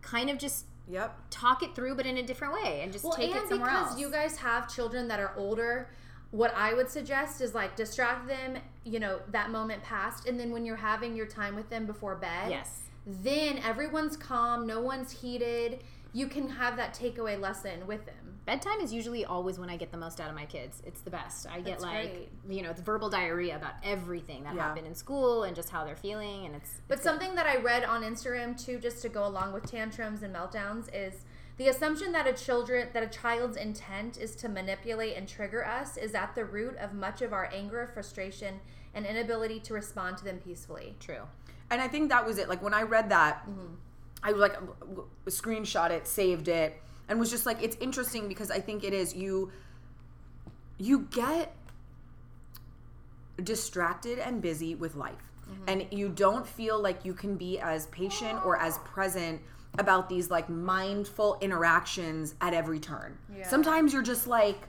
kind of just Yep. talk it through, but in a different way, and just Well, take and it somewhere because else. you guys have children that are older, what I would suggest is like distract them, you know, that moment passed, and then when you're having your time with them before bed, yes. then everyone's calm, no one's heated. You can have that takeaway lesson with them. Bedtime is usually always when I get the most out of my kids. It's the best. I get That's like great. you know, it's verbal diarrhea about everything that Yeah. happened in school and just how they're feeling and it's But it's good. something that I read on Instagram too, just to go along with tantrums and meltdowns, is the assumption that a children that a child's intent is to manipulate and trigger us is at the root of much of our anger, frustration, and inability to respond to them peacefully. true. And I think that was it. Like when I read that, mm-hmm. I was like w- w- screenshot it, saved it, and was just like, it's interesting because I think it is you. You get distracted and busy with life, mm-hmm. and you don't feel like you can be as patient or as present about these like mindful interactions at every turn. Yeah. Sometimes you're just like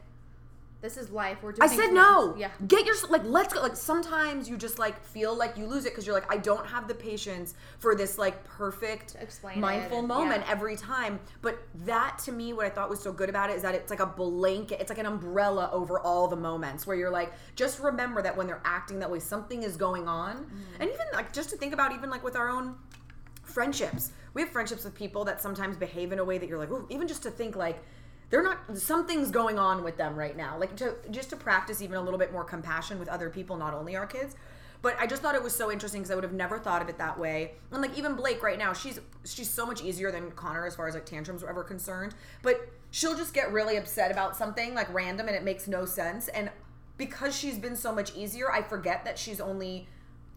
This is life. We're doing I said no. Yeah. Get your like. Let's go. Like sometimes you just like feel like you lose it because you're like I don't have the patience for this like perfect explain mindful and- moment yeah. every time. But that to me, what I thought was so good about it is that it's like a blanket. It's like an umbrella over all the moments where you're like, just remember that when they're acting that way, something is going on. Mm-hmm. And even like just to think about, even like with our own friendships. We have friendships with people that sometimes behave in a way that you're like, Ooh, even just to think like they're not something's going on with them right now. Like to just to practice even a little bit more compassion with other people, not only our kids. But I just thought it was so interesting because I would have never thought of it that way. And like even Blake right now, she's she's so much easier than Connor as far as like tantrums were ever concerned. But she'll just get really upset about something like random and it makes no sense. And because she's been so much easier, I forget that she's only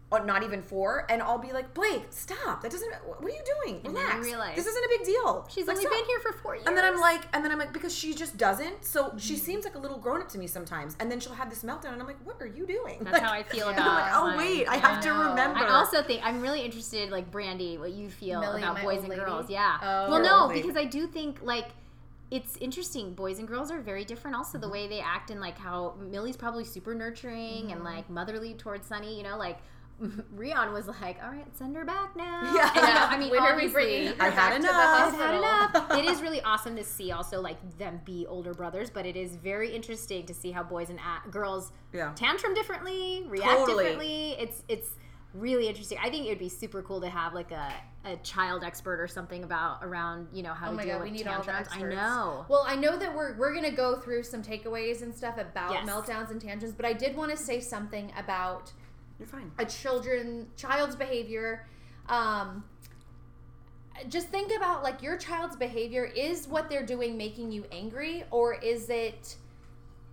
uh, not even four, and I'll be like, Blake, stop! That doesn't. What are you doing? And then Relax. you realize- this isn't a big deal. She's Like, only stop. been here for four years. And then I'm like, and then I'm like, because she just doesn't. So she Mm-hmm. seems like a little grown up to me sometimes. And then she'll have this meltdown, and I'm like, what are you doing? That's how I feel I'm about like, oh mine. wait, I Yeah. have to I know. remember. I also think I'm really interested, like Brandi, what you feel Millie, about boys and lady? girls. Yeah. Oh. well, no, because I do think like it's interesting. Boys and girls are very different. Also, Mm-hmm. the way they act and like how Millie's probably super nurturing Mm-hmm. and like motherly towards Sunny. You know, like Rion was like, "All right, send her back now." Yeah. And, you Yeah. I mean, When are we bringing her I had back to the enough. I've had enough. it is really awesome to see also like them be older brothers, but it is very interesting to see how boys and a- girls Yeah. tantrum differently, react Totally. differently. It's it's really interesting. I think it would be super cool to have like a, a child expert or something about around you know how Oh to my deal god, we with need all tantrums. the I know. Well, I know that we're we're gonna go through some takeaways and stuff about Yes. meltdowns and tantrums, but I did want to say something about You're fine. a children child's behavior. Um, just think about like your child's behavior. Is what they're doing making you angry, or is it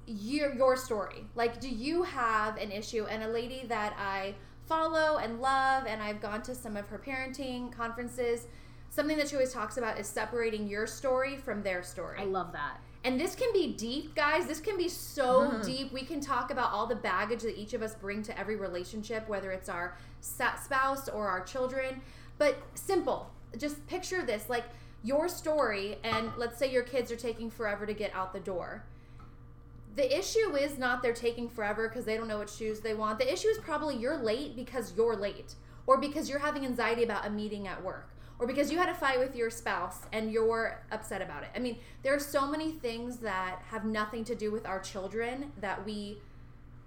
your your story? Like, do you have an issue? And a lady that I follow and love, and I've gone to some of her parenting conferences. Something that she always talks about is separating your story from their story. I love that. And this can be deep, guys. This can be so mm-hmm. deep. We can talk about all the baggage that each of us bring to every relationship, whether it's our spouse or our children. But simple. Just picture this like your story, and let's say your kids are taking forever to get out the door. The issue is not they're taking forever because they don't know what shoes they want. The issue is probably you're late because you're late, or because you're having anxiety about a meeting at work, or because you had a fight with your spouse and you're upset about it. I mean, there are so many things that have nothing to do with our children that we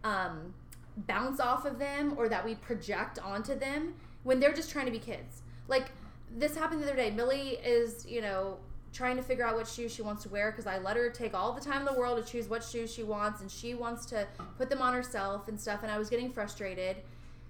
um, bounce off of them or that we project onto them when they're just trying to be kids. Like this happened the other day. Millie is, you know, trying to figure out what shoes she wants to wear because I let her take all the time in the world to choose what shoes she wants and she wants to put them on herself and stuff. And I was getting frustrated.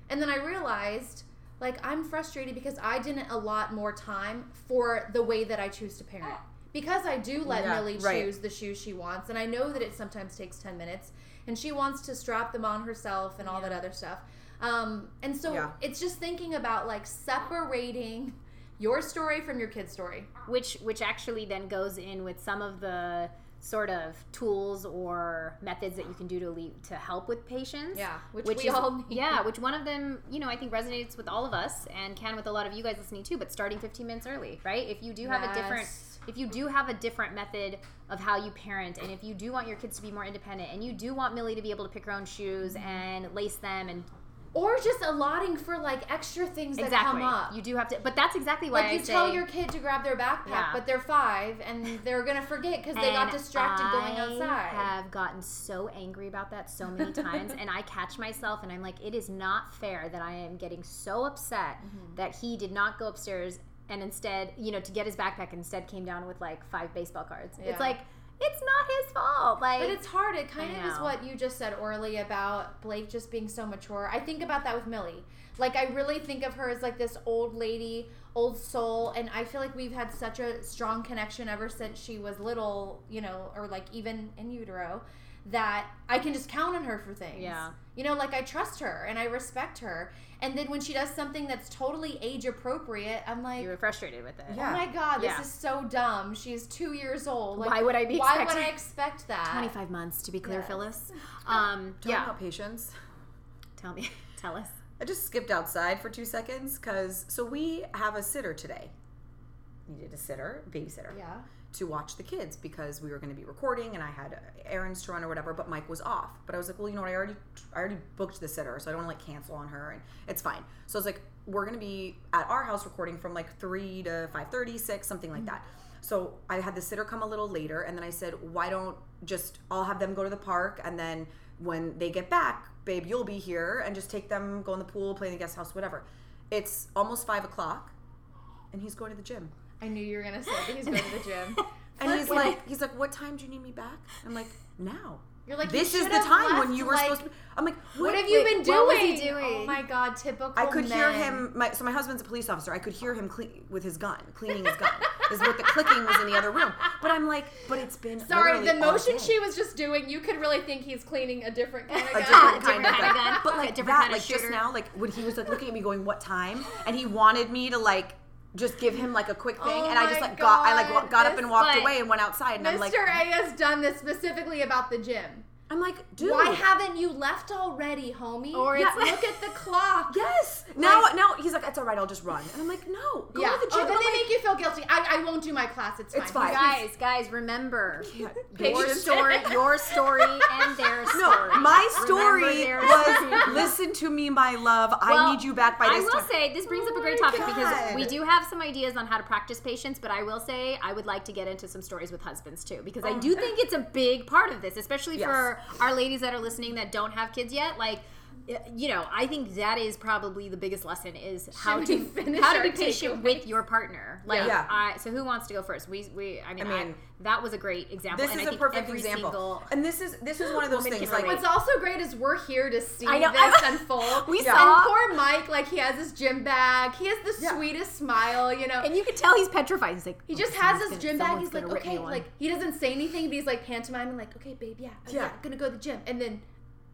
And then I realized, like, I'm frustrated because I didn't allot more time for the way that I choose to parent. Because I do let Yeah, Millie right. choose the shoes she wants, and I know that it sometimes takes 10 minutes, and she wants to strap them on herself and all that other stuff. Um, and so Yeah. it's just thinking about like separating your story from your kid's story. which which actually then goes in with some of the sort of tools or methods that you can do to lead, to help with patience. Yeah, which which we is, all need. Yeah, which one of them, you know, I think resonates with all of us and can with a lot of you guys listening too. But starting 15 minutes early, right? If you do have a different, if you do have a different method of how you parent, and if you do want your kids to be more independent, and you do want Millie to be able to pick her own shoes Mm-hmm. and lace them and Or just allotting for like extra things that exactly, come up. you do have to. But that's exactly why like I you say, tell your kid to grab their backpack, Yeah. but they're five and they're gonna forget because they got distracted going outside. I have gotten so angry about that so many times, and I catch myself, and I'm like, it is not fair that I am getting so upset Mm-hmm. that he did not go upstairs and instead, you know, to get his backpack, instead came down with like five baseball cards. Yeah. It's like it's not his fault. Like But it's hard. It kind I of is what you just said, Orly, about Blake just being so mature. I think about that with Millie. Like, I really think of her as like this old lady, old soul, and I feel like we've had such a strong connection ever since she was little, you know, or like even in utero, that I can just count on her for things. Yeah. You know, like I trust her and I respect her. And then when she does something that's totally age appropriate, I'm like, you were frustrated with it. Yeah. Oh my god, this Yeah. is so dumb. She's two years old. Like, Why would I be Why would I expect that? 25 months to be clear, Yes. Phyllis. Um, Talking yeah. about patience. Tell me. Tell us. I just skipped outside for two seconds because so we have a sitter today. needed a sitter, babysitter, Yeah. To watch the kids because we were going to be recording and I had errands to run or whatever. But Mike was off. But I was like, well, you know what? I already I already booked the sitter, so I don't want to like cancel on her, and it's fine. So I was like, we're going to be at our house recording from like three to five thirty, six, something like mm-hmm. that. So I had the sitter come a little later, and then I said, why don't just I'll have them go to the park, and then when they get back, babe, you'll be here, and just take them, go in the pool, play in the guest house, whatever. It's almost five o'clock, and he's going to the gym. I knew you were gonna say that he's going to the gym. And he's Flip- like, he's like, what time do you need me back? I'm like, now. You're like, this you is the should've time when you were like- supposed to. Be. I'm like, What what have you Wait, been doing? what was he doing? Oh my god, typical. I could hear him. My, so my husband's a police officer. I could hear him cle- with his gun, cleaning his gun. is what the clicking was in the other room. But I'm like, but it's been Sorry, literally the all motion day. she was just doing, you could really think he's cleaning a different kind of a gun. different Ah, different of kind of gun. gun. But A like different that, kind of like just now, like when he was like looking at me, going, "What time?" and he wanted me to like just give him like a quick thing, Oh and I just like got, I like God, got up and walked but- away and went outside, and I'm like, Mr. like, A has done this specifically about the gym. I'm like, dude, Why haven't you left already, homie? Or yeah, it's like- look at the clock. Yes. Now, Like- now he's like, it's all right. I'll just run. And I'm like, no, go yeah. to the oh, gym. Oh, then they like, make you feel guilty. I, I won't do my class. It's fine. It's fine. Guys, guys, remember Yeah, your story, your story, and their story. No, my story was listen to me, my love. I need you back by this. Time. I will time. say this brings up a oh great Oh my topic because we do have some ideas on how to practice patience, but I will say I would like to get into some stories with husbands too because I oh. do think it's a big part of this, especially Yes. for our ladies that are listening that don't have kids yet. Like, you know, I think that is probably the biggest lesson is how we to finish how to our be patient with your partner. Like, Yeah. I, so who wants to go first? We, we, I mean, I I that was a great example. this and is I a think perfect every example. Single, And this is this is one of those things like. What's also great is we're here to see I know. this unfold. We Yeah. saw- And poor Mike, like he has his gym bag. He has the Yeah. sweetest smile, you know. and you can tell he's petrified. He's like, He "Oh, just has his gonna- gym bag. He's like, gonna rip me okay, like he doesn't say anything, but he's like pantomiming, like, okay, babe, yeah, yeah, Yeah. I'm gonna go to the gym, and then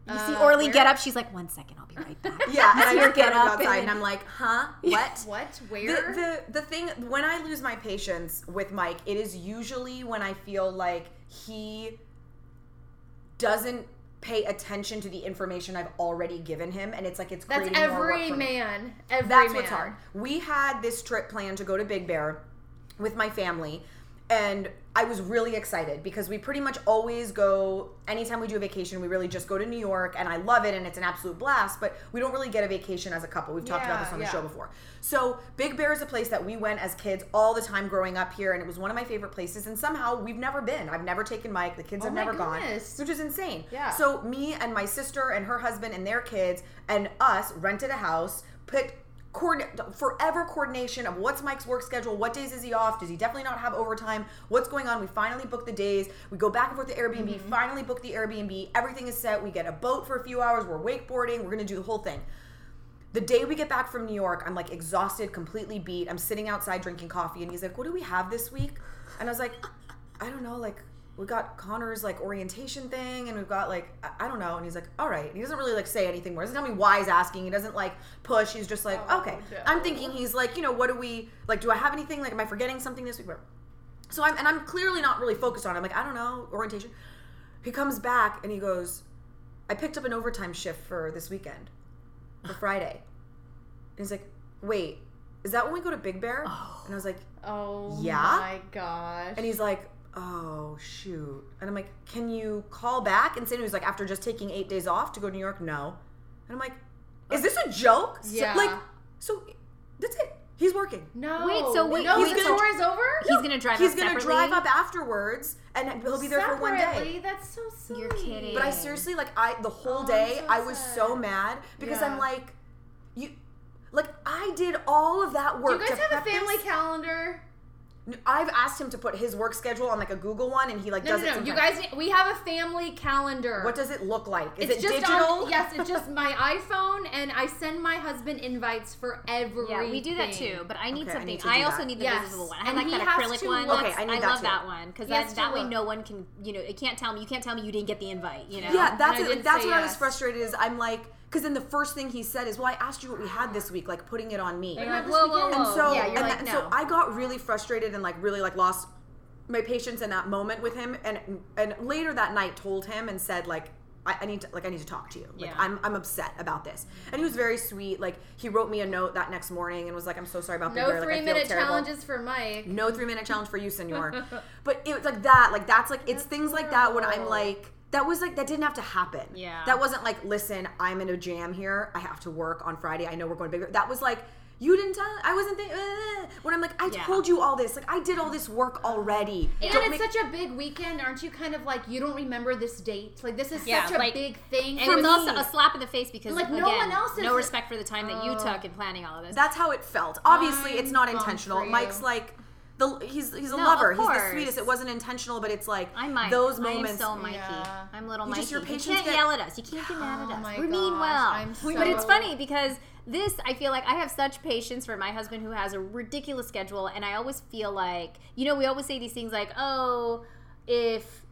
You see uh, Orly where? get up. She's like, one second, I'll be right back. yeah, and I See her just get get up outside, and- and I'm like, huh, what? What? The, Where? the the thing when I lose my patience with Mike, it is usually when I feel like he doesn't pay attention to the information I've already given him, and it's like it's That's creating more work every man. Every That's man. what's hard. We had this trip planned to go to Big Bear with my family, and I was really excited because we pretty much always go anytime we do a vacation, we really just go to New York, and I love it, and it's an absolute blast. But we don't really get a vacation as a couple. We've talked about this on the show before. So Big Bear is a place that we went as kids all the time growing up here, and it was one of my favorite places. And somehow we've never been. I've never taken Mike. The kids Oh have never goodness. gone, which is insane. Yeah. So me and my sister and her husband and their kids and us rented a house, put coordin- forever coordination of what's Mike's work schedule, what days is he off, does he definitely not have overtime, what's going on. We finally book the days. We go back and forth to Airbnb, Mm-hmm. finally book the Airbnb. Everything is set. We get a boat for a few hours. We're wakeboarding. We're gonna do the whole thing. The day we get back from New York, I'm like exhausted, completely beat. I'm sitting outside drinking coffee, and he's like, "What do we have this week?" And I was like, "I don't know. Like, we got Connor's like orientation thing, and we've got like I, I don't know." And he's like, "All right." And he doesn't really like say anything more. He doesn't tell me why he's asking. He doesn't like push. He's just like, Oh, "Okay." Joe. I'm thinking he's like, you know, what do we like? Do I have anything? Like, am I forgetting something this week? So I'm and I'm clearly not really focused on. it. I'm like, I don't know orientation. He comes back and he goes, I picked up an overtime shift for this weekend, for Friday. And he's like, wait, is that when we go to Big Bear? Oh. And I was like, Oh Yeah? my gosh. and he's like, oh shoot. And I'm like, can you call back and say? And he was like, after just taking eight days off to go to New York, no. And I'm like, is this a joke? So- Yeah. like, so that's it. He's working. no. Wait, so wait, no, he's the gonna- tour is over. He's gonna drive. He's up gonna separately? drive up afterwards, and he'll be there for one day. That's so silly. You're kidding. But I seriously like I the whole Oh, day so I was so mad because Yeah. I'm like, you, like I did all of that work. Do work. you guys to have a family this. calendar? I've asked him to put his work schedule on like a Google one, and he like No, does no, it. no. You guys, we have a family calendar. What does it look like? Is it's it just digital? On, yes, it's just my iPhone, and I send my husband invites for everything. Yeah, we do that too. But I need Okay, I something. need to I, also that. need the Yes. visible one. I And like that acrylic to one. look- Okay, I need I that love too. that one because that, that way look. no one can. You know, it can't tell me. You can't tell me you didn't get the invite. You know. Yeah, that's it. That's say what I was frustrated. Is I'm like, because then the first thing he said is, "Well, I asked you what we had this week, like putting it on me." And like, whoa, whoa, whoa. And so, yeah, you're and like, that- no. so I got really frustrated and like really like lost my patience in that moment with him. And and later that night, told him and said like, I, I need to like I need to talk to you. Like Yeah. I'm I'm upset about this. And he was very sweet. Like he wrote me a note that next morning and was like, I'm so sorry about Big No Bear. Like, I three feel minute challenges for Mike. No three minute challenge for you, senor. but it was like that. Like that's like it's things like that when I'm like that was like that didn't have to happen. Yeah. That wasn't like listen, I'm in a jam here. I have to work on Friday. I know we're going bigger. That was like you didn't tell. I wasn't thinking. when I'm like I Yeah. told you all this. Like I did all this work already. And Don't it's make- such a big weekend, aren't you? Kind of like you don't remember this date. Like this is Yeah, such a like- big thing. And for was me. also a slap in the face because Like, again, no one else is- no respect for the time that you Oh. took in planning all of this. That's how it felt. Obviously, I'm it's not intentional. for you. Mike's like the he's he's a No, lover. He's the sweetest. It wasn't intentional, but it's like I'm Mike. those I am so Mikey. Yeah. I'm little You Mikey. just- your you can't get- yell at us. You can't get mad Oh at us. my we mean well. I'm But it's funny because this, I feel like I have such patience for my husband who has a ridiculous schedule, and I always feel like, you know, we always say these things like, oh, if,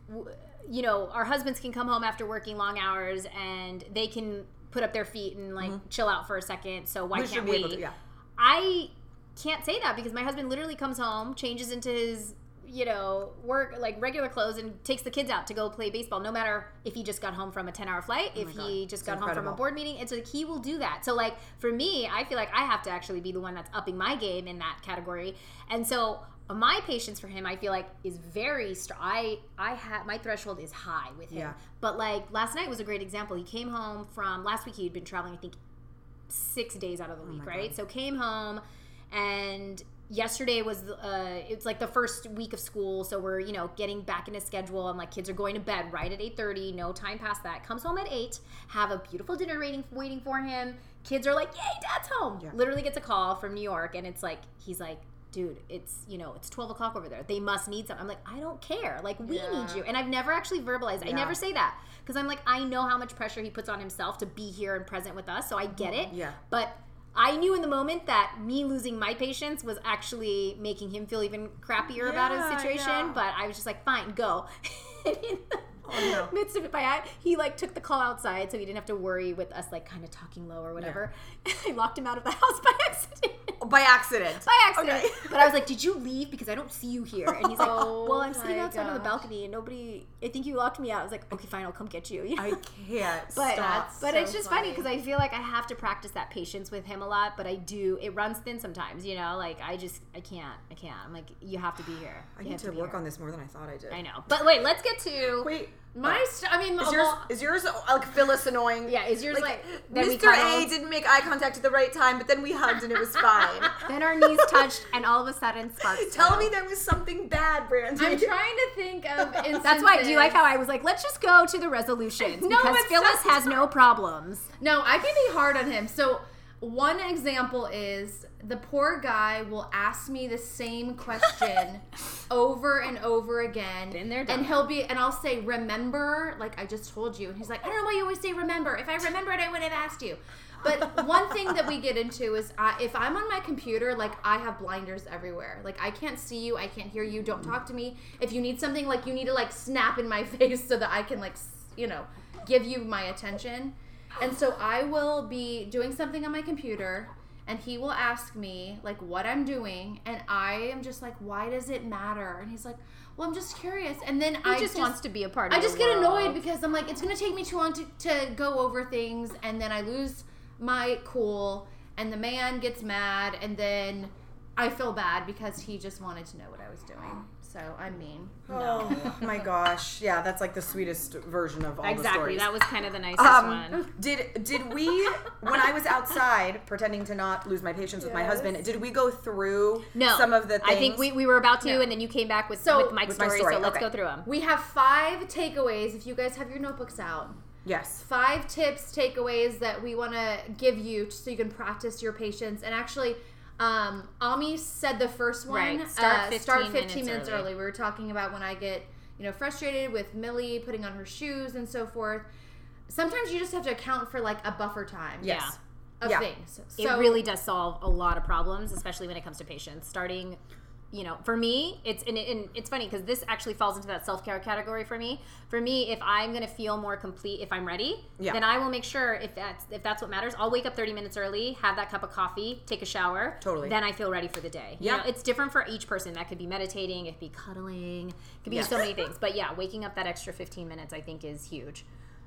you know, our husbands can come home after working long hours and they can put up their feet and like chill out for a second, so why Mm-hmm. We can't be we? able to- yeah. I can't say that because my husband literally comes home, changes into his you know work like regular clothes and takes the kids out to go play baseball no matter if he just got home from a 10 hour flight oh if Oh God. he just It's got home from a board meeting it's like he will do that so like for me i feel like i have to actually be the one that's upping my game in that category and so my patience for him i feel like is very str- i i have my threshold is high with him Yeah. but like last night was a great example he came home from last week he'd been traveling i think six days out of the oh week, right? So came home, and yesterday was uh, it's like the first week of school, so we're you know getting back into schedule. and like kids are going to bed right at eight thirty, no time past that. Comes home at eight, have a beautiful dinner waiting waiting for him. Kids are like, "Yay, dad's home!" Yeah. Literally gets a call from New York, and it's like he's like. Dude, it's you know it's twelve o'clock over there. They must need something. I'm like, I don't care. Like we Yeah. need you, and I've never actually verbalized. I never say that because I'm like, I know how much pressure he puts on himself to be here and present with us. So I get it. Yeah. But I knew in the moment that me losing my patience was actually making him feel even crappier about his situation. yeah. But I was just like, fine, go. And in the Oh, no. midst of it, by he like took the call outside, so he didn't have to worry with us like kind of talking low or whatever. I locked him out of the house by accident. Oh, by accident. By accident. Okay. But I was like, "Did you leave? Because I don't see you here." And he's like, Oh "Well, I'm sitting outside on the balcony, and nobody. I think you locked me out." I was like, "Okay, fine, I'll come get you." you know? I can't But stop. But so it's just funny because I feel like I have to practice that patience with him a lot. But I do. It runs thin sometimes, you know. Like I just I can't I can't. I'm like you have to be here. I You need have to be work here. on this more than I thought I did. I know. But wait, let's get to Wait, My, st- I mean, is yours is yours like Phyllis annoying? yeah. Is yours like, we Mr. A didn't make eye contact at the right time, but then we hugged and it was fine. Then our knees touched, and all of a sudden sparks. Tell me there was something bad, Brandi. I'm trying to think of instances. That's why. Do you like how I was like, let's just go to the resolutions No, because Phyllis not- has no problems. No, I can be hard on him. So one example is the poor guy will ask me the same question over and over again. Been there, and he'll be and I'll say, remember, like I just told you. And he's like, I don't know why you always say remember. If I remembered I would have asked you. But one thing that we get into is uh, if I'm on my computer, like I have blinders everywhere. Like I can't see you, I can't hear you. Don't talk to me. If you need something, like you need to like snap in my face so that I can like you know give you my attention. And so I will be doing something on my computer and he will ask me like what I'm doing and I am just like why does it matter? And he's like, "Well, I'm just curious." And then He I just, wants to be a part of it. I just get annoyed because I'm like, it's gonna take me too long to, to go over things, and then I lose my cool, and the man gets mad, and then I feel bad because he just wanted to know what I was doing. So I'm mean. Oh my gosh. Yeah, that's like the sweetest version of all the Exactly. stories. That was kind of the nicest Um, one. did did we when I was outside pretending to not lose my patience with my husband? Did we go through No, some of the things? I think we, we were about to, No. and then you came back with So- with Mike's With my story, story, So let's okay. go through them. We have five takeaways. If you guys have your notebooks out, yes. five tips, takeaways that we want to give you so you can practice your patience. And actually, um, Ami said the first one. Right. Start uh, 15 start 15 minutes minutes, early. early. We were talking about when I get you know frustrated with Millie putting on her shoes and so forth. Sometimes you just have to account for like a buffer time. Yes. Of Yeah. things. it really does solve a lot of problems, especially when it comes to patience. Starting, you know, for me, it's and, it- and it's funny because this actually falls into that self care category for me. For me, if I'm gonna feel more complete, if I'm ready, Yeah. then I will make sure if that's if that's what matters, I'll wake up 30 minutes early, have that cup of coffee, take a shower. Totally. Then I feel ready for the day. You Yeah. know, it's different for each person. That could be meditating, it could be cuddling, it could be Yeah. so many things. But yeah, waking up that extra 15 minutes, I think, is huge.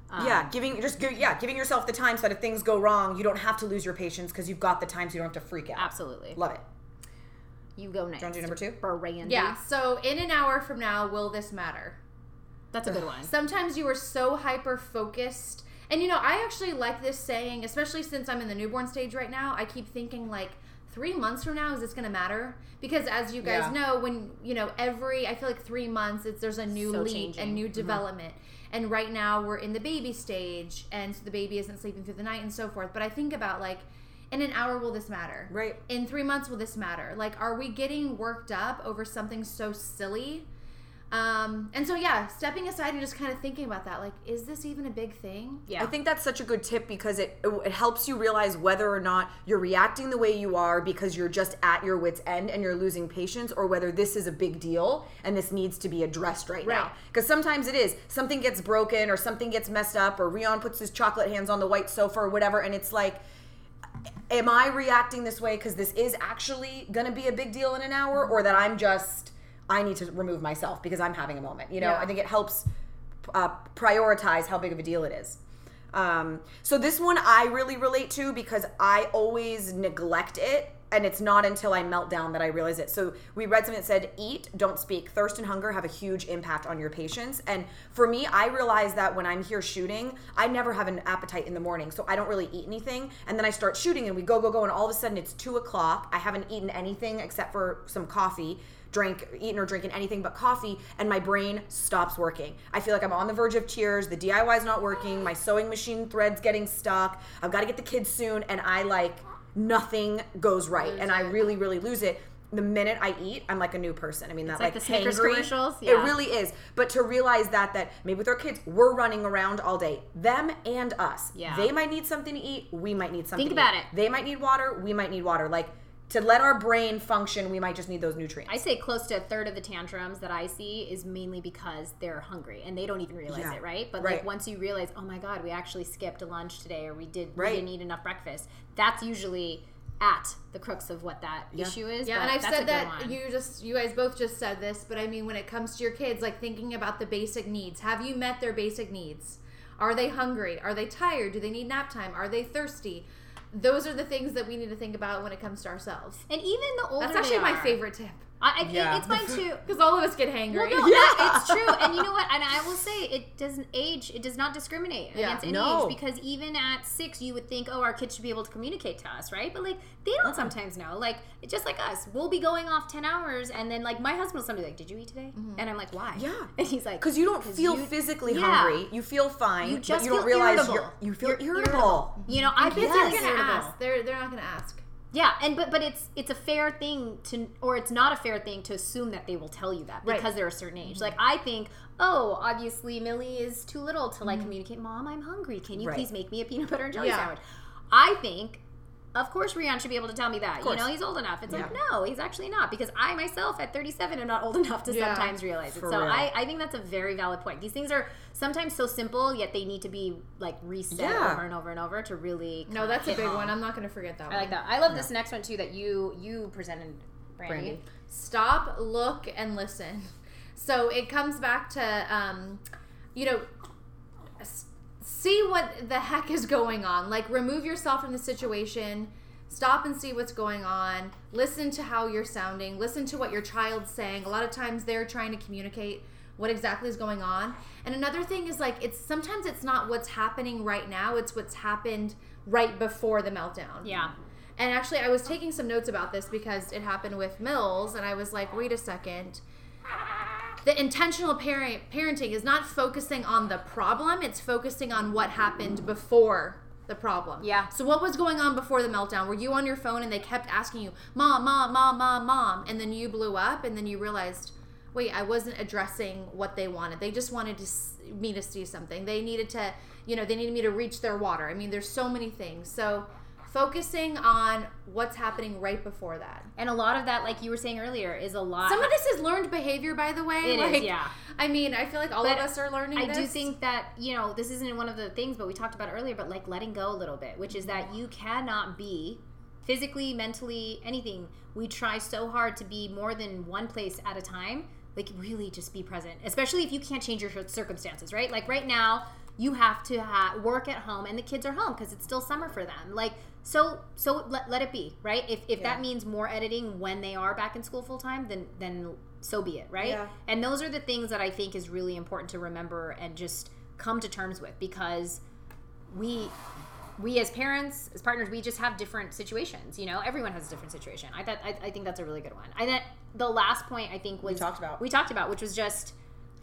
Um, yeah, giving just gi- yeah, giving yourself the time so that if things go wrong, you don't have to lose your patience because you've got the time, so you don't have to freak out. Absolutely. Love it. You go next. Do you want to do number two? Brandi. Yeah. So in an hour from now, will this matter? That's a good one. Sometimes you are so hyper focused. And you know, I actually like this saying, especially since I'm in the newborn stage right now. I keep thinking like three months from now, is this going to matter? Because as you guys Yeah. know, when you know every, I feel like three months, it's there's a new So leap changing. and new mm-hmm. development. And right now we're in the baby stage, and so the baby isn't sleeping through the night and so forth. But I think about like, in an hour, will this matter? Right. in three months will this matter like are we getting worked up over something so silly um and so yeah stepping aside and just kind of thinking about that like is this even a big thing Yeah. I think that's such a good tip because it it helps you realize whether or not you're reacting the way you are because you're just at your wits end and you're losing patience or whether this is a big deal and this needs to be addressed right, now. Because sometimes it is. Something gets broken or something gets messed up or Rion puts his chocolate hands on the white sofa or whatever and it's like am I reacting this way because this is actually going to be a big deal in an hour or that I'm just I need to remove myself because I'm having a moment. You know, Yeah. I think it helps uh, prioritize how big of a deal it is. Um, so this one I really relate to because I always neglect it. And it's not until I melt down that I realize it. So we read something that said, eat, don't speak. Thirst and hunger have a huge impact on your patience. And for me, I realize that when I'm here shooting, I never have an appetite in the morning. So I don't really eat anything. And then I start shooting and we go, go, go. And all of a sudden it's two o'clock. I haven't eaten anything except for some coffee drink eaten or drinking anything but coffee and my brain stops working i feel like i'm on the verge of tears the diy is not working my sewing machine threads getting stuck i've got to get the kids soon and i like nothing goes right and i really really lose it the minute I eat, I'm like a new person. I mean, that like like, the Snickers hangry- commercials? It really is. But to realize that that maybe with our kids, we're running around all day, them and us. Yeah. They might need something to eat. We might need something. Think about it. They might need water. We might need water. Like to let our brain function, we might just need those nutrients. I say close to a third of the tantrums that I see is mainly because they're hungry and they don't even realize Yeah. it, right? But Right. like once you realize, oh my god, we actually skipped a lunch today, or we did Right. we didn't eat enough breakfast. That's usually at the crux of what that issue is. yeah and i've said that one. you just you guys both just said this but i mean when it comes to your kids like thinking about the basic needs have you met their basic needs are they hungry are they tired do they need nap time are they thirsty those are the things that we need to think about when it comes to ourselves. And even the older that's actually my favorite tip I, I think Yeah. it's mine too. because all of us get hangry Well, no, that- it's true, and you know what? And I will say, it doesn't age. It does not discriminate Yeah. against any No. age because even at six, you would think, oh, our kids should be able to communicate to us, right? But like, they don't uh-uh. sometimes know. Like, just like us. We'll be going off ten hours, and then like my husband will somebody like, "Did you eat today?" Mm-hmm. And I'm like, "Why?" Yeah. and he's like, because you don't feel you- physically yeah. hungry. You feel fine. You just but you don't feel realize irritable. you're you feel You're irritable. You know, I've been kids feeling aren't gonna irritable. ask they're they're not gonna ask Yeah, and but but it's it's a fair thing to or it's not a fair thing to assume that they will tell you that Right. because they're a certain age. Like I think, oh, obviously Millie is too little to Mm-hmm. like communicate, "Mom, I'm hungry. Can you Right. please make me a peanut butter and jelly Yeah. sandwich?" I think of course Rian should be able to tell me that. You know, he's old enough. It's like, no, he's actually not because I myself at 37 am not old enough to Yeah. sometimes realize it. So real. I, I think that's a very valid point. These things are sometimes so simple, yet they need to be like reset Yeah. over and over and over to really no that's a big home. one i'm not gonna forget that I one like that. I love this next one too that you you presented, Brandi. Brandi. stop look and listen so it comes back to um you know see what the heck is going on. Like remove yourself from the situation. Stop and see what's going on. Listen to how you're sounding. Listen to what your child's saying. A lot of times they're trying to communicate what exactly is going on. And another thing is like it's sometimes it's not what's happening right now. It's what's happened right before the meltdown. Yeah. and actually, I was taking some notes about this because it happened with Mills, and I was like, wait a second. The intentional parent parenting is not focusing on the problem; it's focusing on what happened before the problem. Yeah. So what was going on before the meltdown? Were you on your phone and they kept asking you, "Mom, mom, mom, mom, mom," and then you blew up, and then you realized, wait, I wasn't addressing what they wanted. They just wanted to me to see something. They needed to, you know, they needed me to reach their water. I mean, there's so many things. So focusing on what's happening right before that. And a lot of that, like you were saying earlier, is a lot. Some of this is learned behavior, by the way. It is, like, yeah. I mean, I feel like all But of us are learning. I this. do think that you know this isn't one of the things, but we talked about earlier. But like letting go a little bit, which is that you cannot be physically, mentally, anything. We try so hard to be more than one place at a time. Like really, just be present, especially if you can't change your circumstances. Right? Like right now, you have to ha- work at home and the kids are home because it's still summer for them. Like, so so let, let it be, right? If, if Yeah. that means more editing when they are back in school full time, then then so be it, right? Yeah. And those are the things that I think is really important to remember and just come to terms with because we we as parents as partners we just have different situations you know everyone has a different situation i thought i, I think that's a really good one i then the last point i think was we talked about. we talked about which was just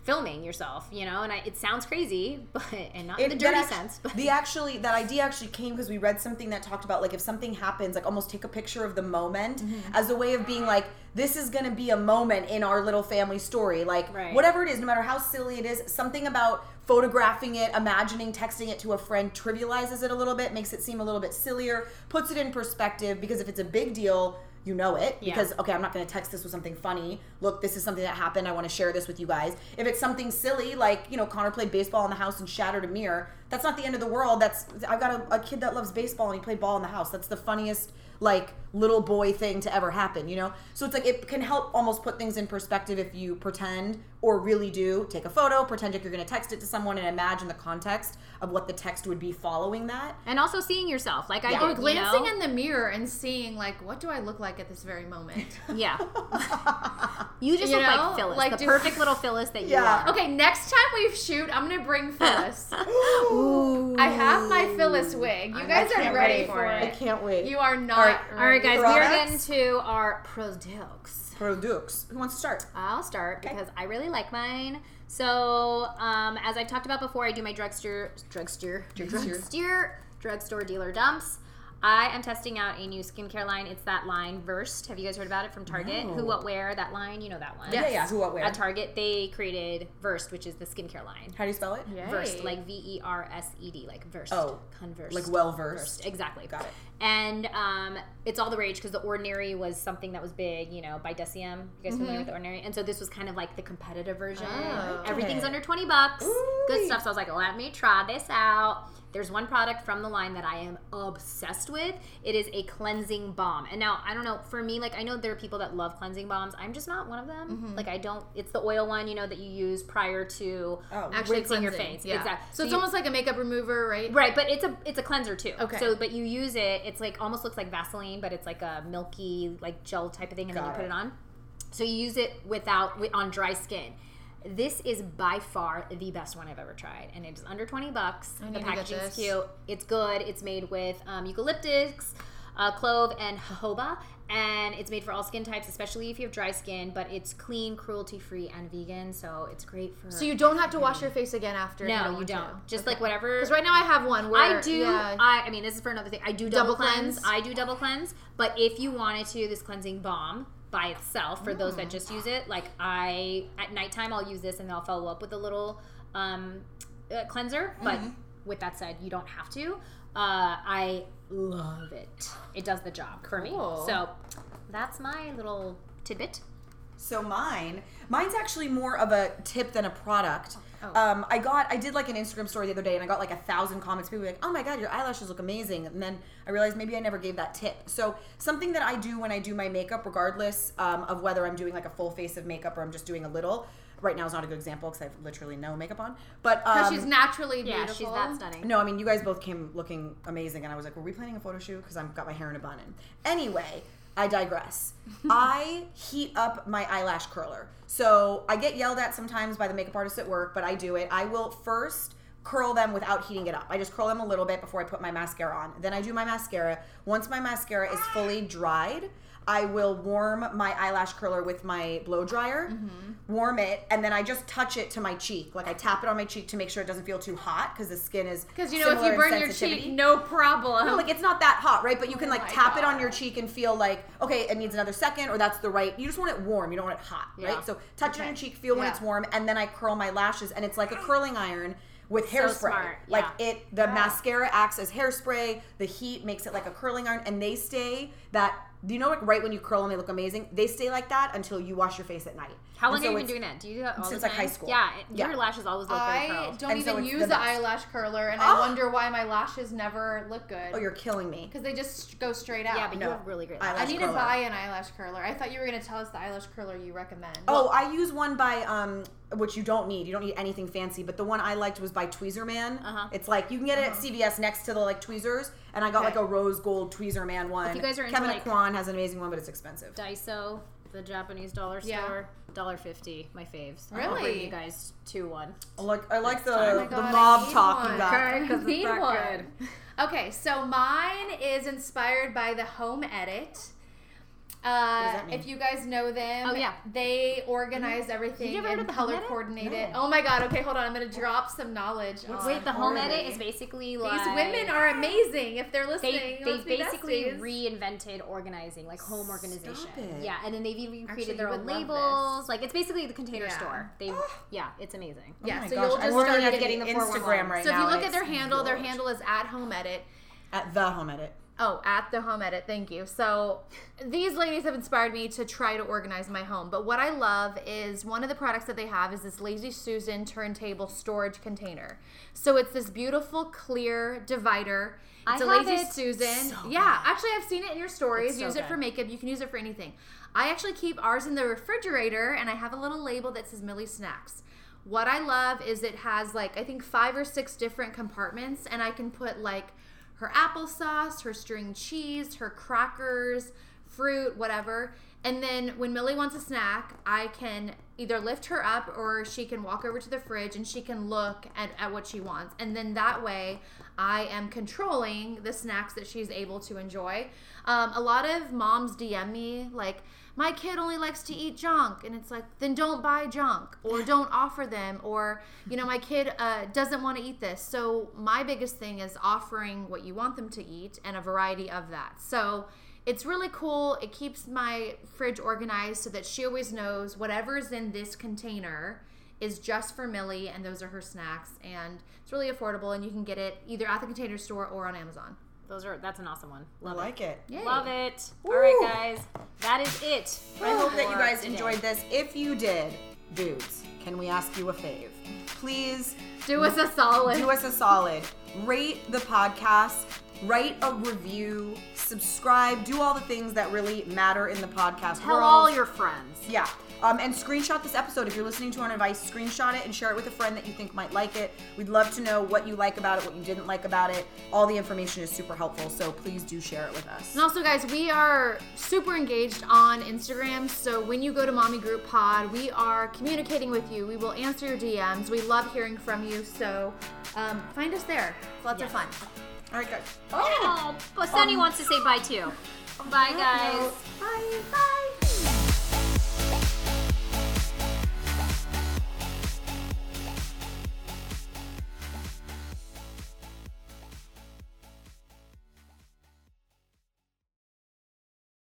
filming yourself you know and I, it sounds crazy but and not It- in the dirty sense but the actually that idea actually came because we read something that talked about like if something happens like almost take a picture of the moment Mm-hmm. as a way of being like this is going to be a moment in our little family story like Right. whatever it is no matter how silly it is something about photographing it imagining texting it to a friend trivializes it a little bit makes it seem a little bit sillier puts it in perspective because if it's a big deal you know it Yeah. because okay i'm not going to text this with something funny. Look this is something that happened. I want to share this with you guys. If it's something silly like you know connor played baseball in the house and shattered a mirror that's not the end of the world. That's i've got a, a kid that loves baseball and he played ball in the house. That's the funniest like little boy thing to ever happen you know? So it's like it can help almost put things in perspective if you pretend or really do take a photo pretend like you're going to text it to someone and imagine the context of what the text would be following that and also seeing yourself like i Yeah. did, Or you glancing know? in the mirror and seeing like, what do I look like at this very moment? yeah you just You look know? like phyllis Like, the do- perfect little phyllis that you Yeah. are Okay, next time we shoot, I'm gonna bring Phyllis. Ooh. I have my Phyllis wig. You I guys are ready wait. for i it. I can't wait You are not. All right. all right guys we are Products? getting to our products products who wants to start I'll start because I really like mine. So, um, as I've talked about before, I do my drugstore, drugstore, Drugstore. drugstore, drugstore dealer dumps. I am testing out a new skincare line. It's that line Versed. Have you guys heard about it from Target? No. Who, what, where? That line, you know that one. yeah yeah who what where At Target, they created Versed, which is the skincare line. how do you spell it Yay. Versed, like V E R S E D, like Versed. Oh, conversed, like well versed Versed, exactly. got it And um, it's all the rage because The Ordinary was something that was big, you know, by Deciem. You guys familiar with The Ordinary? And so this was kind of like the competitive version. Oh. Everything's under 20 bucks. Ooh. Good stuff. So I was like, let me try this out. There's one product from the line that I am obsessed with. It is a cleansing balm. And now, I don't know, for me, like, I know there are people that love cleansing balms. I'm just not one of them. Like, I don't, it's the oil one, you know, that you use prior to Oh. Actually rinsing your face. Yeah. Exactly. So, it's you- almost like a makeup remover, right? Right, but it's a it's a cleanser too. Okay. So, but you use it. It's like almost looks like Vaseline, but it's like a milky like gel type of thing, and then Got you put it. it on. So you use it without on dry skin. This is by far the best one I've ever tried, and it's under twenty bucks. The need to get packaging's cute. It's good. It's made with um, eucalyptus, uh, clove, and jojoba, and it's made for all skin types, especially if you have dry skin. But it's clean, cruelty free, and vegan, so it's great for. So you don't have to wash your face again after. no, you don't. to. Just Okay. like whatever. Because right now I have one where I do. Yeah, I, I mean, this is for another thing. I do double, Double cleanse. cleanse. I do double cleanse. But if you wanted to, this cleansing balm by itself, for Mm. those that just use it, like I at nighttime, I'll use this and I'll follow up with a little um, uh, cleanser. But Mm-hmm. with that said, you don't have to. Uh, I love it. It does the job for me. So that's my little tidbit. So mine, mine's actually more of a tip than a product. Oh. Um, I got, I did like an Instagram story the other day, and I got like a thousand comments. People were like, "Oh my god, your eyelashes look amazing!" And then I realized maybe I never gave that tip. So something that I do when I do my makeup, regardless um, of whether I'm doing like a full face of makeup or I'm just doing a little. Right now is not a good example because I have literally no makeup on. But um, because she's naturally beautiful. Yeah, she's that stunning. no, I mean, you guys both came looking amazing, and I was like, were we planning a photo shoot? Because I've got my hair in a bun. And anyway, I digress. I heat up my eyelash curler. So I get yelled at sometimes by the makeup artist at work, but I do it. I will first curl them without heating it up. I just curl them a little bit before I put my mascara on. Then I do my mascara. Once my mascara is fully dried, I will warm my eyelash curler with my blow dryer, Mm-hmm. warm it, and then I just touch it to my cheek. Like I tap it on my cheek to make sure it doesn't feel too hot because the skin is Because you know, if you burn your cheek, no problem. No, like it's not that hot, right? But you can Oh like my tap it on your cheek and feel like, okay, it needs another second, or that's the right. You just want it warm. You don't want it hot, Yeah. right? So touch it on your cheek, feel when it's warm, and then I curl my lashes, and it's like a curling iron with hairspray. Like yeah. it, the mascara acts as hairspray. The heat makes it like a curling iron, and they stay that. Do you know like right when you curl them, they look amazing. They stay like that until you wash your face at night. How long so have you been doing that? Do you do that all Since, the like, time? high school. Yeah, it- Yeah. your lashes always look very I curled. don't And even it's use the the, eyelash curler, and Oh. I wonder why my lashes never look good. Oh, you're killing me. Because they just go straight out. Yeah, but No. you have really great Eyelash I need curler. to buy an eyelash curler. I thought you were going to tell us the eyelash curler you recommend. Oh, I use one by um which you don't need. You don't need anything fancy. But the one I liked was by Tweezerman. Uh-huh. It's like you can get it at CVS next to the like tweezers, and I got Okay. like a rose gold Tweezerman one. you guys are into, Kevin like- Kwan has an amazing one, but it's expensive. Daiso, the Japanese dollar Yeah. store, dollar fifty, my faves. I'll Really? bring you guys two one. I like I like the Oh my the God, I mob need talk one. you got. Okay, 'cause it's Need that one. good. Okay, so mine is inspired by the Home Edit. Uh, that mean? if you guys know them, Oh, yeah. they organize everything never heard and of the Home color Edit? coordinate it. No. Oh my god! Okay, hold on. I'm gonna drop some knowledge. on Wait, the home Orly. edit is basically like These women are amazing. If they're listening, they they let's basically besties. reinvented organizing, like home organization. it. Yeah, and then they've even Actually, created their own labels. Like it's basically the container Yeah. store. They yeah, it's amazing. yeah. oh my so gosh, you'll just start at getting the the 411. Instagram right now. So if you look at their it's handle, their handle is at Home Edit. at the home edit. Oh, at the home edit. Thank you. So these ladies have inspired me to try to organize my home. But what I love is one of the products that they have is this Lazy Susan turntable storage container. So it's this beautiful clear divider. I It's a Lazy it. Susan. So yeah, actually I've seen it in your stories. So use it good. for makeup. You can use it for anything. I actually keep ours in the refrigerator and I have a little label that says Millie Snacks. What I love is it has like I think five or six different compartments and I can put like her applesauce, her string cheese, her crackers, fruit, whatever. And then when Millie wants a snack, I can either lift her up or she can walk over to the fridge and she can look at, at what she wants. And then that way, I am controlling the snacks that she's able to enjoy. Um, a lot of moms DM me, like, my kid only likes to eat junk. And it's like, then don't buy junk or don't offer them. Or, you know, my kid uh, doesn't want to eat this. So, my biggest thing is offering what you want them to eat and a variety of that. So, it's really cool. It keeps my fridge organized so that she always knows whatever's in this container is just for Millie, and those are her snacks. And it's really affordable, and you can get it either at the container store or on Amazon. Those are that's an awesome one. I Love like it. Yay. Love it. Woo. All right, guys, that is it. I hope that you guys today. enjoyed this. If you did, dudes, can we ask you a fave? Please Do us a solid. do us a solid. Rate the podcast, write a review, subscribe, do all the things that really matter in the podcast Tell world. all your friends. Yeah. Um, and screenshot this episode. If you're listening to our advice, screenshot it and share it with a friend that you think might like it. We'd love to know what you like about it, what you didn't like about it. All the information is super helpful, so please do share it with us. And also, guys, we are super engaged on Instagram. So when you go to Mommy Group Pod, we are communicating with you. We will answer your DMs. We love hearing from you. So um, find us there. It's lots of fun. All right, guys. Oh, but Sunny wants to say bye too. Bye, guys.